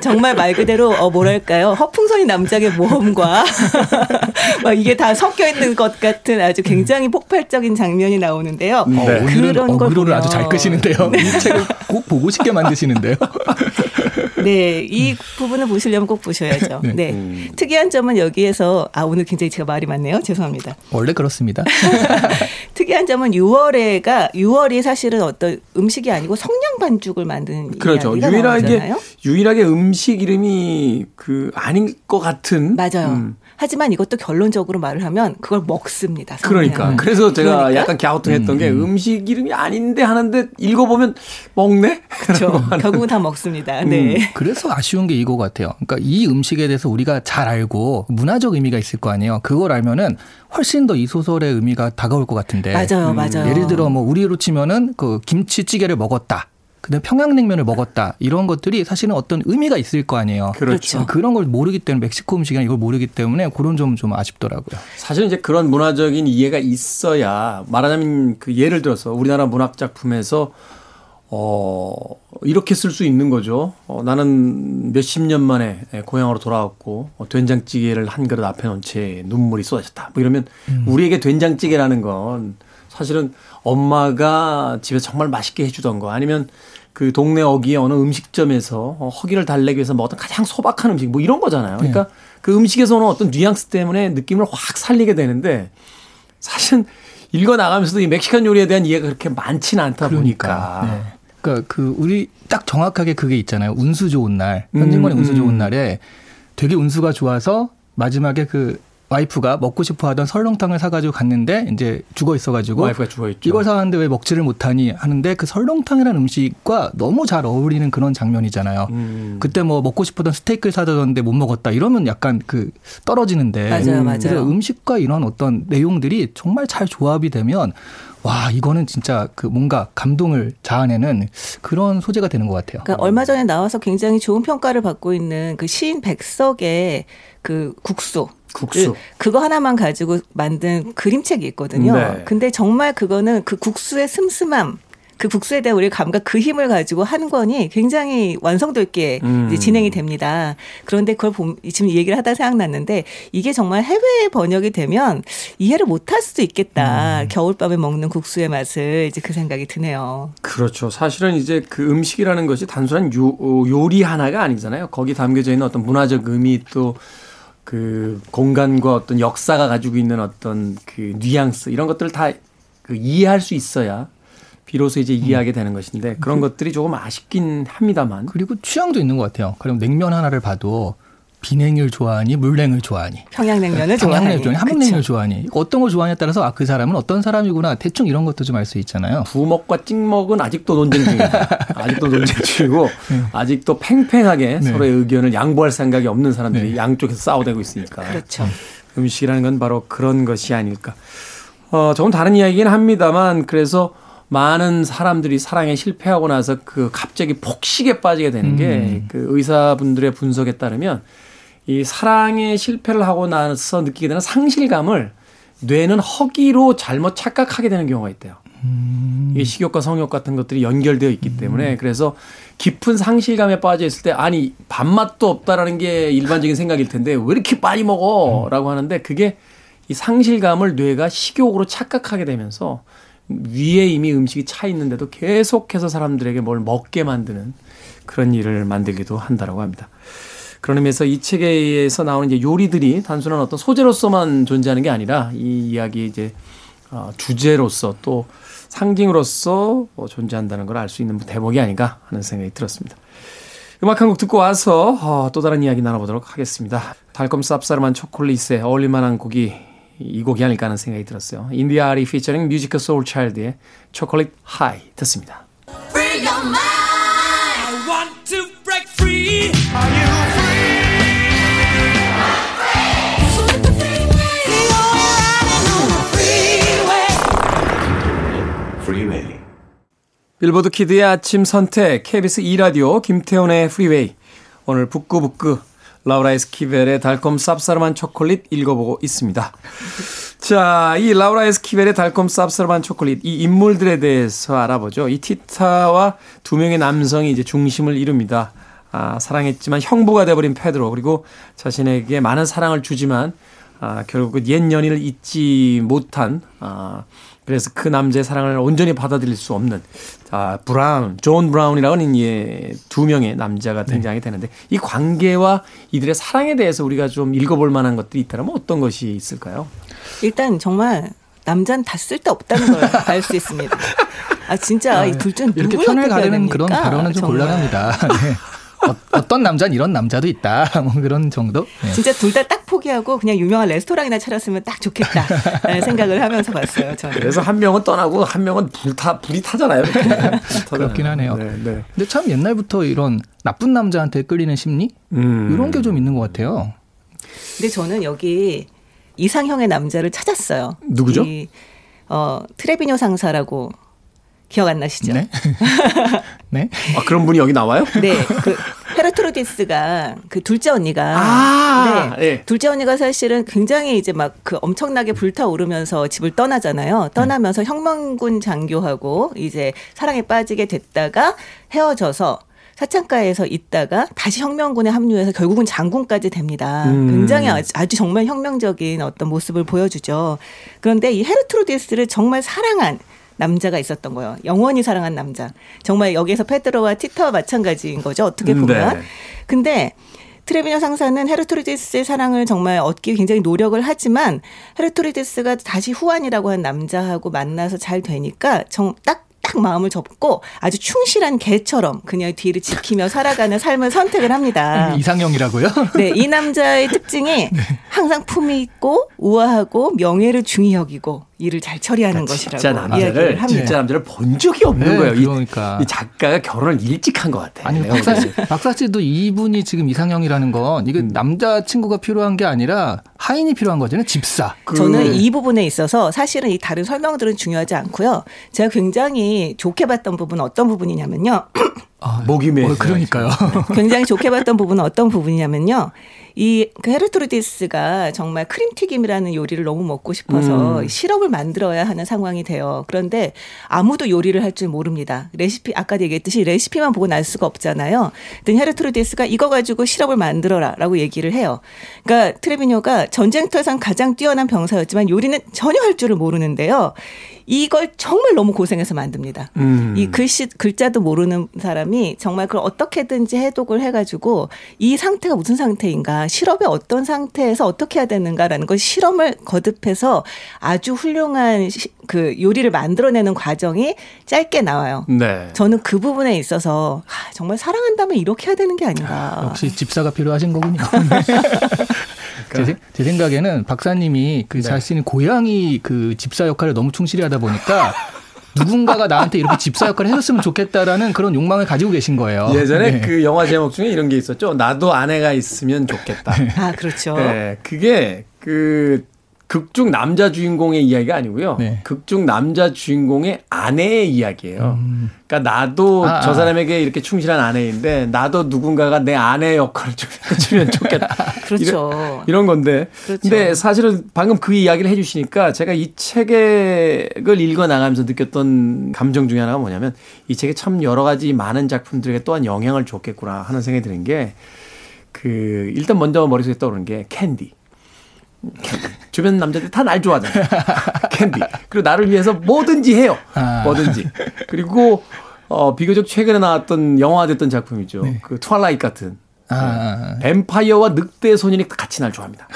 F: 정말 말 그대로, 어, 뭐랄까요. 허풍선이 남자의 모험과 (laughs) 막 이게 다 섞여 있는 것 같은 아주 굉장히 폭발적인 장면이 나오는데요.
G: 어,
A: 네.
G: 오늘은
F: 그런 걸
G: 어그로를
F: 보면
G: 아주 잘 끄시는데요. 이 책을 꼭 보고 싶게 만드시는데요. (laughs) (laughs)
F: 네, 이 부분을 보시려면 꼭 보셔야죠. 네. 특이한 점은 여기에서 아 오늘 굉장히 제가 말이 많네요. 죄송합니다.
G: 원래 그렇습니다. (laughs)
F: 특이한 점은 6월에가 6월이 사실은 어떤 음식이 아니고 성냥 반죽을 만드는
A: 그렇죠. 유일하게
F: 나오잖아요.
A: 유일하게 음식 이름이 그 아닌 것 같은
F: 맞아요.
A: 음.
F: 하지만 이것도 결론적으로 말을 하면 그걸 먹습니다.
A: 그러니까
F: 성냥.
A: 그래서 제가
F: 그러니까?
A: 약간 갸우뚱했던 게 음식 이름이 아닌데 하는데 읽어보면 먹네. (laughs)
F: 그렇죠. 결국은 다 먹습니다. 네.
G: 그래서 아쉬운 게 이거 같아요. 그러니까 이 음식에 대해서 우리가 잘 알고 문화적 의미가 있을 거 아니에요. 그걸 알면은 훨씬 더 이 소설의 의미가 다가올 것 같은데.
F: 맞아요, 맞아요.
G: 예를 들어 뭐 우리로 치면은 그 김치찌개를 먹었다. 그다음에 평양냉면을 먹었다. 이런 것들이 사실은 어떤 의미가 있을 거 아니에요.
A: 그렇죠.
G: 그런 걸 모르기 때문에 멕시코 음식이나 이걸 모르기 때문에 그런 점 좀 아쉽더라고요.
A: 사실 이제 그런 문화적인 이해가 있어야 말하자면 그 예를 들어서 우리나라 문학 작품에서 어 이렇게 쓸 수 있는 거죠. 어, 나는 몇십 년 만에 고향으로 돌아왔고 어, 된장찌개를 한 그릇 앞에 놓은 채 눈물이 쏟아졌다. 뭐 이러면 우리에게 된장찌개라는 건 사실은 엄마가 집에서 정말 맛있게 해주던 거 아니면 그 동네 어귀의 어느 음식점에서 어, 허기를 달래기 위해서 먹었던 가장 소박한 음식 뭐 이런 거잖아요. 그러니까 그 음식에서 오는 어떤 뉘앙스 때문에 느낌을 확 살리게 되는데 사실은 읽어 나가면서도 이 멕시칸 요리에 대한 이해가 그렇게 많지는 않다 보니까
G: 네. 그러니까 그 우리 딱 정확하게 그게 있잖아요. 운수 좋은 날. 현진건의
A: 음,
G: 운수 좋은
A: 음.
G: 날에 되게 운수가 좋아서 마지막에 그 와이프가 먹고 싶어 하던 설렁탕을 사가지고 갔는데 이제 죽어 있어가지고
A: 와이프가 죽어 있죠.
G: 이걸 사왔는데 왜 먹지를 못하니 하는데 그 설렁탕이라는 음식과 너무 잘 어울리는 그런 장면이잖아요.
A: 음.
G: 그때 뭐 먹고 싶었던 스테이크를 사다 줬는데 못 먹었다 이러면 약간 그 떨어지는데
F: 맞아요, 맞아요.
G: 그래서 음식과 이런 어떤 내용들이 정말 잘 조합이 되면 와 이거는 진짜 그 뭔가 감동을 자아내는 그런 소재가 되는 것 같아요.
F: 그러니까 얼마 전에 나와서 굉장히 좋은 평가를 받고 있는 그 시인 백석의 그 국수.
A: 국수.
F: 그- 그거 하나만 가지고 만든 그림책이 있거든요.
A: 네.
F: 근데 정말 그거는 그 국수의 슴슴함, 그 국수에 대한 우리 감각, 그 힘을 가지고 한 권이 굉장히 완성도 있게
A: 음.
F: 이제 진행이 됩니다. 그런데 그걸 봄, 지금 이 얘기를 하다 생각났는데 이게 정말 해외 번역이 되면 이해를 못할 수도 있겠다. 겨울밤에 먹는 국수의 맛을 이제 그 생각이 드네요.
A: 그렇죠. 사실은 이제 그 음식이라는 것이 단순한 요, 어, 요리 하나가 아니잖아요. 거기 담겨져 있는 어떤 문화적 의미 또 그 공간과 어떤 역사가 가지고 있는 어떤 그 뉘앙스 이런 것들을 다 그 이해할 수 있어야 비로소 이제 이해하게 되는 것인데 그런 것들이 조금 아쉽긴 합니다만
G: 그리고 취향도 있는 것 같아요. 그럼 냉면 하나를 봐도 비냉을 좋아하니 물냉을 좋아하니
F: 평양냉면을 좋아하니.
G: 평양냉면 좋아하니 어떤 걸 좋아하냐에 따라서 아 그 사람은 어떤 사람이구나 대충 이런 것도 좀 알 수 있잖아요.
A: 부먹과 찍먹은 아직도 논쟁 중입니다. (laughs) 아직도 논쟁 중이고 아직도 팽팽하게
G: 네.
A: 서로의 의견을 양보할 생각이 없는 사람들이 양쪽에서 싸우대고 있으니까.
F: 그렇죠.
A: 음식이라는 건 바로 그런 것이 아닐까. 어, 조금 다른 이야기긴 합니다만 그래서 많은 사람들이 사랑에 실패하고 나서 그 갑자기 폭식에 빠지게 되는 게 그 의사분들의 분석에 따르면 이 사랑에 실패를 하고 나서 느끼게 되는 상실감을 뇌는 허기로 잘못 착각하게 되는 경우가 있대요. 이게 식욕과 성욕 같은 것들이 연결되어 있기 때문에 그래서 깊은 상실감에 빠져 있을 때 아니 밥맛도 없다라는 게 일반적인 생각일 텐데 왜 이렇게 많이 먹어라고 하는데 그게 이 상실감을 뇌가 식욕으로 착각하게 되면서 위에 이미 음식이 차 있는데도 계속해서 사람들에게 뭘 먹게 만드는 그런 일을 만들기도 한다라고 합니다. 그런 의미에서 이 책에서 나오는 이제 요리들이 단순한 어떤 소재로서만 존재하는 게 아니라 이 이야기 이제 어, 주제로서 또 상징으로서 어, 존재한다는 걸 알 수 있는 대목이 아닌가 하는 생각이 들었습니다. 음악 한 곡 듣고 와서 어, 또 다른 이야기 나눠보도록 하겠습니다. 달콤 쌉싸름한 초콜릿에 어울릴만한 곡이 이 곡이 아닐까 하는 생각이 들었어요. 인디아 아리 featuring 뮤직 소울차일드의 Chocolate High 듣습니다. 빌보드 키드의 아침 선택 KBS 2라디오 김태훈의 프리웨이 오늘 북구북구 라우라 에스키벨의 달콤 쌉싸름한 초콜릿 읽어보고 있습니다. 자, 이 라우라 에스키벨의 달콤 쌉싸름한 초콜릿 이 인물들에 대해서 알아보죠. 이 티타와 두 명의 남성이 이제 중심을 이룹니다. 아, 사랑했지만 형부가 돼버린 페드로 그리고 자신에게 많은 사랑을 주지만 아, 결국 옛 연인을 잊지 못한 아, 그래서 그 남자의 사랑을 온전히 받아들일 수 없는 자 브라운, 존 브라운이라는 예, 두 명의 남자가 등장이 되는데 이 관계와 이들의 사랑에 대해서 우리가 좀 읽어볼 만한 것들이 있다면 어떤 것이 있을까요?
F: 일단 정말 남자는 다 쓸데없다는 걸 (laughs) 알 수 있습니다. 아 진짜 이둘중
G: 이렇게 편을 가르는? 그런 발언은 좀. 곤란합니다. (laughs) 네. 어, 떤 남자는 이런 남자도 있다. (laughs) 뭐 그런 정도. 네.
F: 진짜 둘 다 딱 포기하고 그냥 유명한 레스토랑이나 차렸으면 딱 좋겠다라는 생각을 하면서 봤어요. 저는.
A: 그래서 한 명은 떠나고 한 명은 불타 (laughs) 불이 타잖아요.
G: 그렇긴 하네요.
A: 네, 네.
G: 근데 참 옛날부터 이런 나쁜 남자한테 끌리는 심리
A: 음.
G: 이런 게 좀 있는 것 같아요.
F: 근데 저는 여기 이상형의 남자를 찾았어요.
A: 누구죠?
F: 이, 어, 트레비뇨 상사라고 기억 안 나시죠?
G: 네. (laughs) 네.
A: 아, 그런 분이 여기 나와요?
F: 네, 그 헤르트로디스가 그 둘째 언니가
A: 아,
F: 네,
A: 예.
F: 둘째 언니가 사실은 굉장히 이제 막 그 엄청나게 불타오르면서 집을 떠나잖아요. 떠나면서 혁명군 장교하고 이제 사랑에 빠지게 됐다가 헤어져서 사창가에서 있다가 다시 혁명군에 합류해서 결국은 장군까지 됩니다.
A: 음.
F: 굉장히 아주, 아주 정말 혁명적인 어떤 모습을 보여주죠. 그런데 이 헤르트로디스를 정말 사랑한 남자가 있었던 거예요. 영원히 사랑한 남자. 정말 여기에서 페드로와 티타와 마찬가지인 거죠. 어떻게 보면.
A: 네.
F: 근데 트레비뇨 상사는 헤르토리디스의 사랑을 정말 얻기 굉장히 노력을 하지만 헤르토리디스가 다시 후안이라고 하는 남자하고 만나서 잘 되니까 정딱 딱 마음을 접고 아주 충실한 개처럼 그녀의 뒤를 지키며 살아가는 삶을 선택을 합니다. (laughs)
G: 이상형이라고요?
F: 네, 이 남자의 특징이 (laughs) 항상 품이 있고 우아하고 명예를 중히 여기고 일을 잘 처리하는 것이라고
A: 진짜 남자를
F: 이야기를 합니다.
A: 진짜 남자를 본 적이 없는
G: 네,
A: 거예요. 이-
G: 그러니까.
A: 이, 작가가 결혼을 일찍 한 것 같아요.
G: 아니 박사. 박사 씨도 이분이 지금 이상형이라는 건 이게 남자 친구가 필요한 게 아니라 하인이 필요한 거잖아요. 집사.
A: 그-
F: 저는 이 부분에 있어서 사실은 이 다른 설명들은 중요하지 않고요. 제가 굉장히 좋게 봤던 부분은 어떤 부분이냐면요.
G: 아,
A: 목이 메.
G: 어, 그러니까요.
F: 굉장히 좋게 봤던 부분은 어떤 부분이냐면요. 이 그 헤르토르디스가 정말 크림튀김이라는 요리를 너무 먹고 싶어서
A: 음.
F: 시럽을 만들어야 하는 상황이 돼요. 그런데 아무도 요리를 할 줄 모릅니다. 레시피 아까 얘기했듯이 레시피만 보고 날 수가 없잖아요. 근데 헤르토르디스가 이거 가지고 시럽을 만들어라라고 얘기를 해요. 그러니까 트레비뇨가 전쟁터에선 가장 뛰어난 병사였지만 요리는 전혀 할 줄을 모르는데요. 이걸 정말 너무 고생해서 만듭니다.
A: 음.
F: 이 글씨 글자도 모르는 사람이 정말 그걸 어떻게든지 해독을 해가지고 이 상태가 무슨 상태인가, 시럽의 어떤 상태에서 어떻게 해야 되는가라는 걸 실험을 거듭해서 아주 훌륭한 시- 그 요리를 만들어내는 과정이 짧게 나와요.
A: 네.
F: 저는 그 부분에 있어서 아, 정말 사랑한다면 이렇게 해야 되는 게 아닌가.
G: 역시 집사가 필요하신 거군요. (laughs) 제, 생- 제 생각에는 박사님이 그 자신이 고양이 그 집사 역할을 너무 충실히 하다 보니까 (laughs) 누군가가 나한테 이렇게 집사 역할을 해줬으면 좋겠다라는 그런 욕망을 가지고 계신 거예요.
A: 예전에
G: 네.
A: 그 영화 제목 중에 이런 게 있었죠. 나도 아내가 있으면 좋겠다.
F: 아 그렇죠.
A: 네, 그게 그 극중 남자 주인공의 이야기가 아니고요.
G: 네.
A: 극중 남자 주인공의 아내의 이야기예요. 그러니까 나도
G: 아,
A: 저
G: 아.
A: 사람에게 이렇게 충실한 아내인데 나도 누군가가 내 아내 역할을 좀 (laughs) 해주면 좋겠다. (laughs)
F: 그렇죠.
A: 이런, 이런 건데.
F: 그렇죠.
A: 근데 사실은 방금 그 이야기를 해주시니까 제가 이 책을 읽어 나가면서 느꼈던 감정 중에 하나가 뭐냐면 이 책에 참 여러 가지 많은 작품들에게 또한 영향을 줬겠구나 하는 생각이 드는 게 그 일단 먼저 머릿속에 떠오르는 게 캔디. 주변 남자들 다 날 좋아하잖아요. 캔디. 그리고 나를 위해서 뭐든지 해요.
G: 아.
A: 뭐든지. 그리고 어 비교적 최근에 나왔던 영화됐던 작품이죠.
G: 네.
A: 그 Twilight 같은
G: 아, 아,
A: 뱀파이어와 늑대 소년이 같이 날 좋아합니다.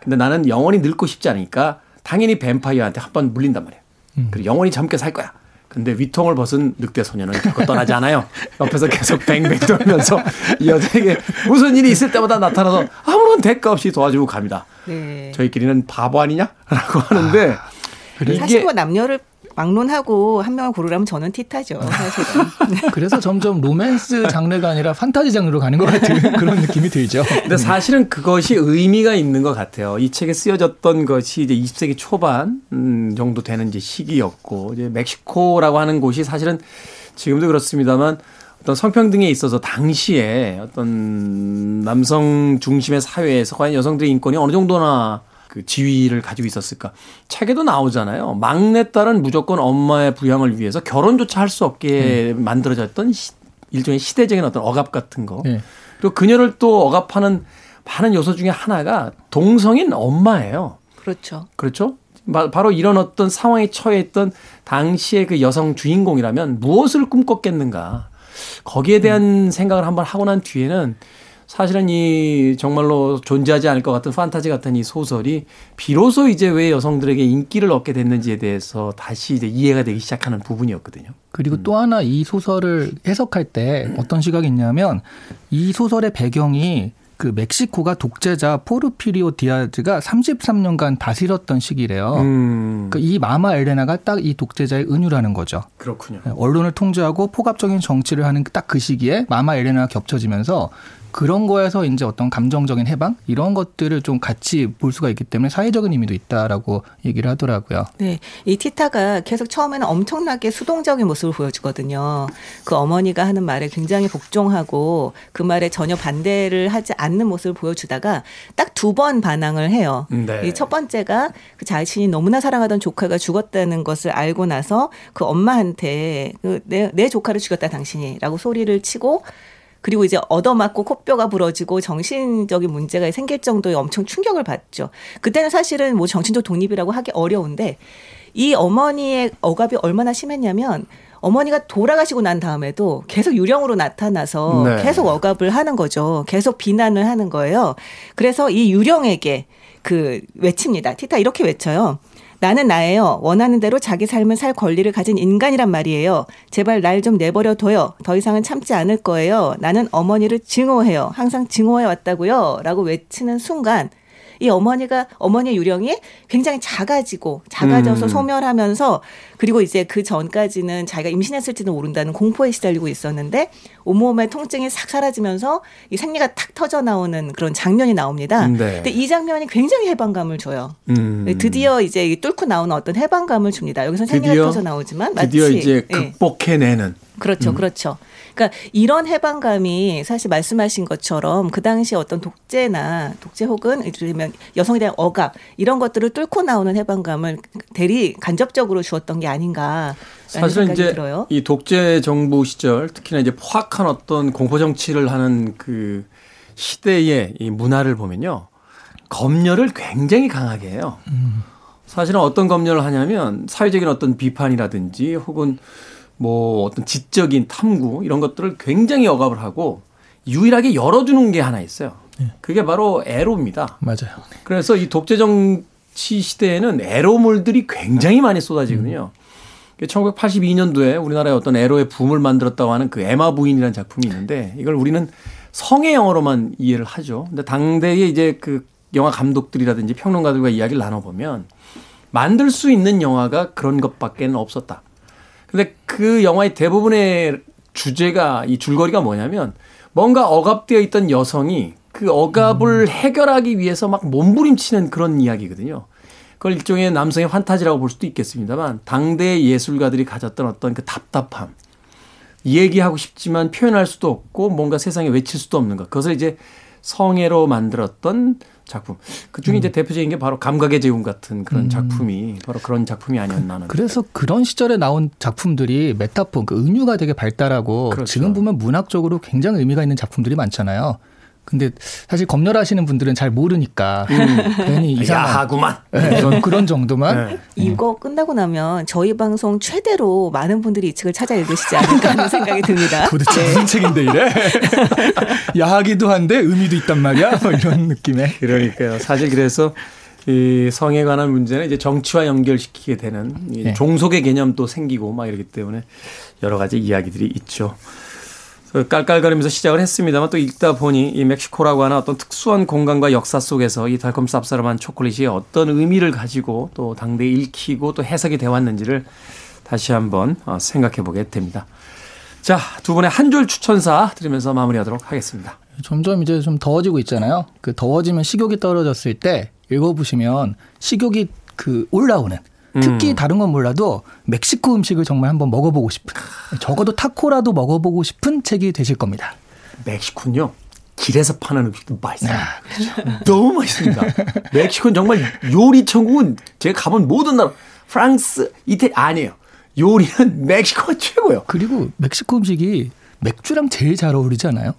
A: 근데 나는 영원히 늙고 싶지 않으니까 당연히 뱀파이어한테 한 번 물린단 말이에요. 그리고 영원히 젊게 살 거야. 근데 위통을 벗은 늑대 소년은 결코 떠나지 않아요. 옆에서 계속 뱅뱅 돌면서 이 여자에게 무슨 일이 있을 때마다 나타나서 아무런 대가 없이 도와주고 갑니다.
F: 네.
A: 저희끼리는 바보 아니냐? 라고 하는데
F: 사실 뭐 남녀를 막론하고 한 명을 고르라면 저는 티타죠. 사실은. (laughs)
G: 그래서 점점 로맨스 장르가 아니라 판타지 장르로 가는 것 같은 (laughs) 그런 느낌이 들죠.
A: 근데 사실은 그것이 의미가 있는 것 같아요. 이 책에 쓰여졌던 것이 이제 20세기 초반 음, 정도 되는 이제 시기였고 이제 멕시코라고 하는 곳이 사실은 지금도 그렇습니다만 어떤 성평등에 있어서 당시에 어떤 남성 중심의 사회에서 과연 여성들의 인권이 어느 정도나 그 지위를 가지고 있었을까? 책에도 나오잖아요. 막내딸은 무조건 엄마의 부양을 위해서 결혼조차 할 수 없게 만들어졌던 시- 일종의 시대적인 어떤 억압 같은 거.
G: 네.
A: 그리고 그녀를 또 억압하는 많은 요소 중에 하나가 동성인 엄마예요.
F: 그렇죠.
A: 그렇죠? 바- 바로 이런 어떤 상황에 처해 있던 당시의 그 여성 주인공이라면 무엇을 꿈꿨겠는가. 거기에 대한 생각을 한번 하고 난 뒤에는 사실은 이 정말로 존재하지 않을 것 같은 판타지 같은 이 소설이 비로소 이제 왜 여성들에게 인기를 얻게 됐는지에 대해서 다시 이제 이해가 되기 시작하는 부분이었거든요.
G: 그리고 또 하나 이 소설을 해석할 때 어떤 시각이 있냐면 이 소설의 배경이 그 멕시코가 독재자 포르피리오 디아즈가 33년간 다스렸던 시기래요.
A: 음.
G: 그러니까 이 마마 엘레나가 딱 이 독재자의 은유라는 거죠.
A: 그렇군요.
G: 언론을 통제하고 포갑적인 정치를 하는 딱 그 시기에 마마 엘레나가 겹쳐지면서 그런 거에서 이제 어떤 감정적인 해방 이런 것들을 좀 같이 볼 수가 있기 때문에 사회적인 의미도 있다라고 얘기를 하더라고요.
F: 네. 이 티타가 계속 처음에는 엄청나게 수동적인 모습을 보여주거든요. 그 어머니가 하는 말에 굉장히 복종하고 그 말에 전혀 반대를 하지 않는 모습을 보여주다가 딱 두 번 반항을 해요.
A: 네.
F: 이첫 번째가 그 자신이 너무나 사랑하던 조카가 죽었다는 것을 알고 나서 그 엄마한테 그 내, 내 조카를 죽였다 당신이라고 소리를 치고 그리고 이제 얻어맞고 코뼈가 부러지고 정신적인 문제가 생길 정도의 엄청 충격을 받죠. 그때는 사실은 뭐 정신적 독립이라고 하기 어려운데 이 어머니의 억압이 얼마나 심했냐면 어머니가 돌아가시고 난 다음에도 계속 유령으로 나타나서
A: 네.
F: 계속 억압을 하는 거죠. 계속 비난을 하는 거예요. 그래서 이 유령에게 그 외칩니다. 티타 이렇게 외쳐요. 나는 나예요. 원하는 대로 자기 삶을 살 권리를 가진 인간이란 말이에요. 제발 날 좀 내버려 둬요. 더 이상은 참지 않을 거예요. 나는 어머니를 증오해요. 항상 증오해 왔다고요. 라고 외치는 순간 이 어머니가 어머니의 유령이 굉장히 작아지고 작아져서
A: 음.
F: 소멸하면서 그리고 이제 그 전까지는 자기가 임신했을지도 모른다는 공포에 시달리고 있었는데 온몸의 통증이 싹 사라지면서 이 생리가 탁 터져 나오는 그런 장면이 나옵니다.
A: 네.
F: 근데 이 장면이 굉장히 해방감을 줘요.
A: 음.
F: 네, 드디어 이제 이 뚫고 나오는 어떤 해방감을 줍니다. 여기서 생리가 터져 나오지만 마치
A: 드디어 이제
F: 예.
A: 극복해내는
F: 그렇죠, 그렇죠. 그러니까 이런 해방감이 사실 말씀하신 것처럼 그 당시 어떤 독재나 독재 혹은 예를 들면 여성에 대한 억압 이런 것들을 뚫고 나오는 해방감을 대리 간접적으로 주었던 게 아닌가.
A: 사실은
F: 생각이
A: 이제
F: 들어요.
A: 이 독재 정부 시절 특히나 이제 포악한 어떤 공포 정치를 하는 그 시대의 이 문화를 보면요. 검열을 굉장히 강하게 해요. 사실은 어떤 검열을 하냐면 사회적인 어떤 비판이라든지 혹은 뭐 어떤 지적인 탐구 이런 것들을 굉장히 억압을 하고 유일하게 열어주는 게 하나 있어요. 그게 바로 에로입니다.
G: 맞아요.
A: 그래서 이 독재 정치 시대에는 에로물들이 굉장히 많이 쏟아지거든요. 1982년도에 우리나라에 어떤 에로의 붐을 만들었다고 하는 그 에마 부인이라는 작품이 있는데 이걸 우리는 성의 영어로만 이해를 하죠. 근데 당대의 이제 그 영화 감독들이라든지 평론가들과 이야기를 나눠보면 만들 수 있는 영화가 그런 것밖에 없었다. 근데 그 영화의 대부분의 주제가 이 줄거리가 뭐냐면 뭔가 억압되어 있던 여성이 그 억압을 해결하기 위해서 막 몸부림치는 그런 이야기거든요. 그걸 일종의 남성의 환타지라고 볼 수도 있겠습니다만 당대 예술가들이 가졌던 어떤 그 답답함, 얘기하고 싶지만 표현할 수도 없고 뭔가 세상에 외칠 수도 없는 것. 그것을 이제 성애로 만들었던 작품. 그 중에 이제 대표적인 게 바로 감각의 재움 같은 그런 작품이 바로 그런 작품이 아니었나 하는.
G: 그래서 그런 시절에 나온 작품들이 메타폰, 그 은유가 되게 발달하고
A: 그렇죠.
G: 지금 보면 문학적으로 굉장히 의미가 있는 작품들이 많잖아요. 근데 사실 검열하시는 분들은 잘 모르니까 괜히 이상한
A: 야하구만.
G: 네, 그런- 그런 정도만
A: 네.
F: 이거 끝나고 나면 저희 방송 최대로 많은 분들이 이 책을 찾아 읽으시지 않을까 하는 생각이 듭니다. (laughs)
G: 도대체 무슨 책인데 이래? (laughs) 야하기도 한데 의미도 있단 말이야? 뭐 이런 느낌의.
A: 그러니까요. 사실 그래서 이 성에 관한 문제는 이제 정치와 연결시키게 되는 이
G: 네.
A: 종속의 개념도 생기고 막 이러기 때문에 여러 가지 이야기들이 있죠. 그래서 깔깔거리면서 시작을 했습니다만 또 읽다 보니 이 멕시코라고 하는 어떤 특수한 공간과 역사 속에서 이 달콤 쌉싸름한 초콜릿이 어떤 의미를 가지고 또 당대에 읽히고 또 해석이 되어 왔는지를 다시 한번 어, 생각해 보게 됩니다. 자, 두 분의 한 줄 추천사 들으면서 마무리하도록 하겠습니다.
G: 점점 이제 좀 더워지고 있잖아요. 그 더워지면 식욕이 떨어졌을 때 읽어보시면 식욕이 그 올라오는 특히
A: 음.
G: 다른 건 몰라도 멕시코 음식을 정말 한번 먹어보고 싶은 적어도 타코라도 먹어보고 싶은 책이 되실 겁니다.
A: 멕시코는요 길에서 파는 음식도 맛있어요. 너무 맛있습니다. (laughs) 멕시코는 정말 요리 천국은 제가 가본 모든 나라 프랑스, 이태리 아니에요. 요리는 멕시코가 최고예요.
G: 그리고 멕시코 음식이 맥주랑 제일 잘 어울리지 않아요?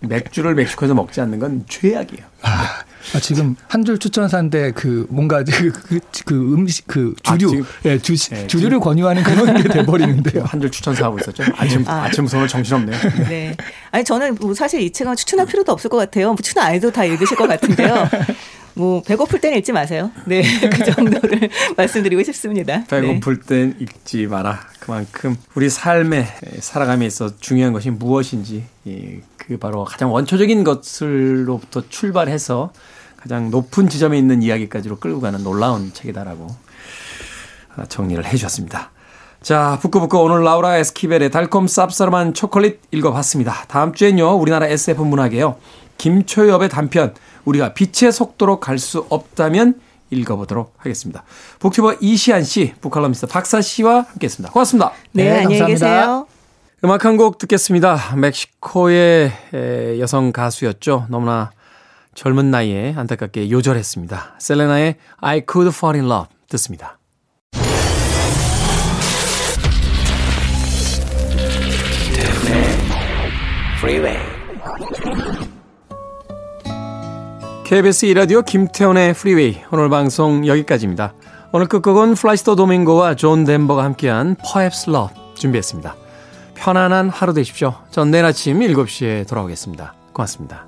A: 맥주를 멕시코에서 먹지 않는 건 죄악이에요.
G: 아, 지금 한 줄 추천사인데 그 뭔가 (laughs) 그, 그, 그 음식 그 주류
A: 아, 지금-
G: 예, 주,
A: 네,
G: 주류를 권유하는 그런 게 돼버리는데요.
A: 한 줄 추천사 하고 있었죠. (laughs) 아침
F: 아.
A: 아침부터 정신없네요.
F: 네. 아니 저는 뭐 사실 이 책은 추천할 필요도 없을 것 같아요. 뭐 추천 안 해도 다 읽으실 것 같은데요. 뭐 배고플 때는 읽지 마세요. 네, (laughs) 그 정도를 말씀드리고 싶습니다. 네.
A: 배고플 땐 읽지 마라. 그만큼 우리 삶에 살아감에 있어 중요한 것이 무엇인지 이, 그 바로 가장 원초적인 것을로부터 출발해서 가장 높은 지점에 있는 이야기까지로 끌고 가는 놀라운 책이다라고 아, 정리를 해 주셨습니다. 자, 북구북구 오늘 라우라 에스키벨의 달콤 쌉싸름한 초콜릿 읽어봤습니다. 다음 주엔요, 우리나라 SF 문학에요. 김초엽의 단편, 우리가 빛의 속도로 갈 수 없다면 읽어보도록 하겠습니다. 북튜버 이시안 씨, 북칼럼니스트 박사 씨와 함께 했습니다. 고맙습니다.
F: 네,
G: 네,
F: 안녕히
G: 감사합니다.
F: 계세요.
A: 음악 한 곡 듣겠습니다. 멕시코의 에, 여성 가수였죠. 너무나 젊은 나이에 안타깝게 요절했습니다. 셀레나의 I Could Fall in Love 듣습니다. KBS 이라디오 김태훈의 프리웨이 오늘 방송 여기까지입니다. 오늘 끝곡은 플라시도 도밍고와 존 덴버가 함께한 Perhaps Love 준비했습니다. 편안한 하루 되십시오. 전 내일 아침 7시에 돌아오겠습니다. 고맙습니다.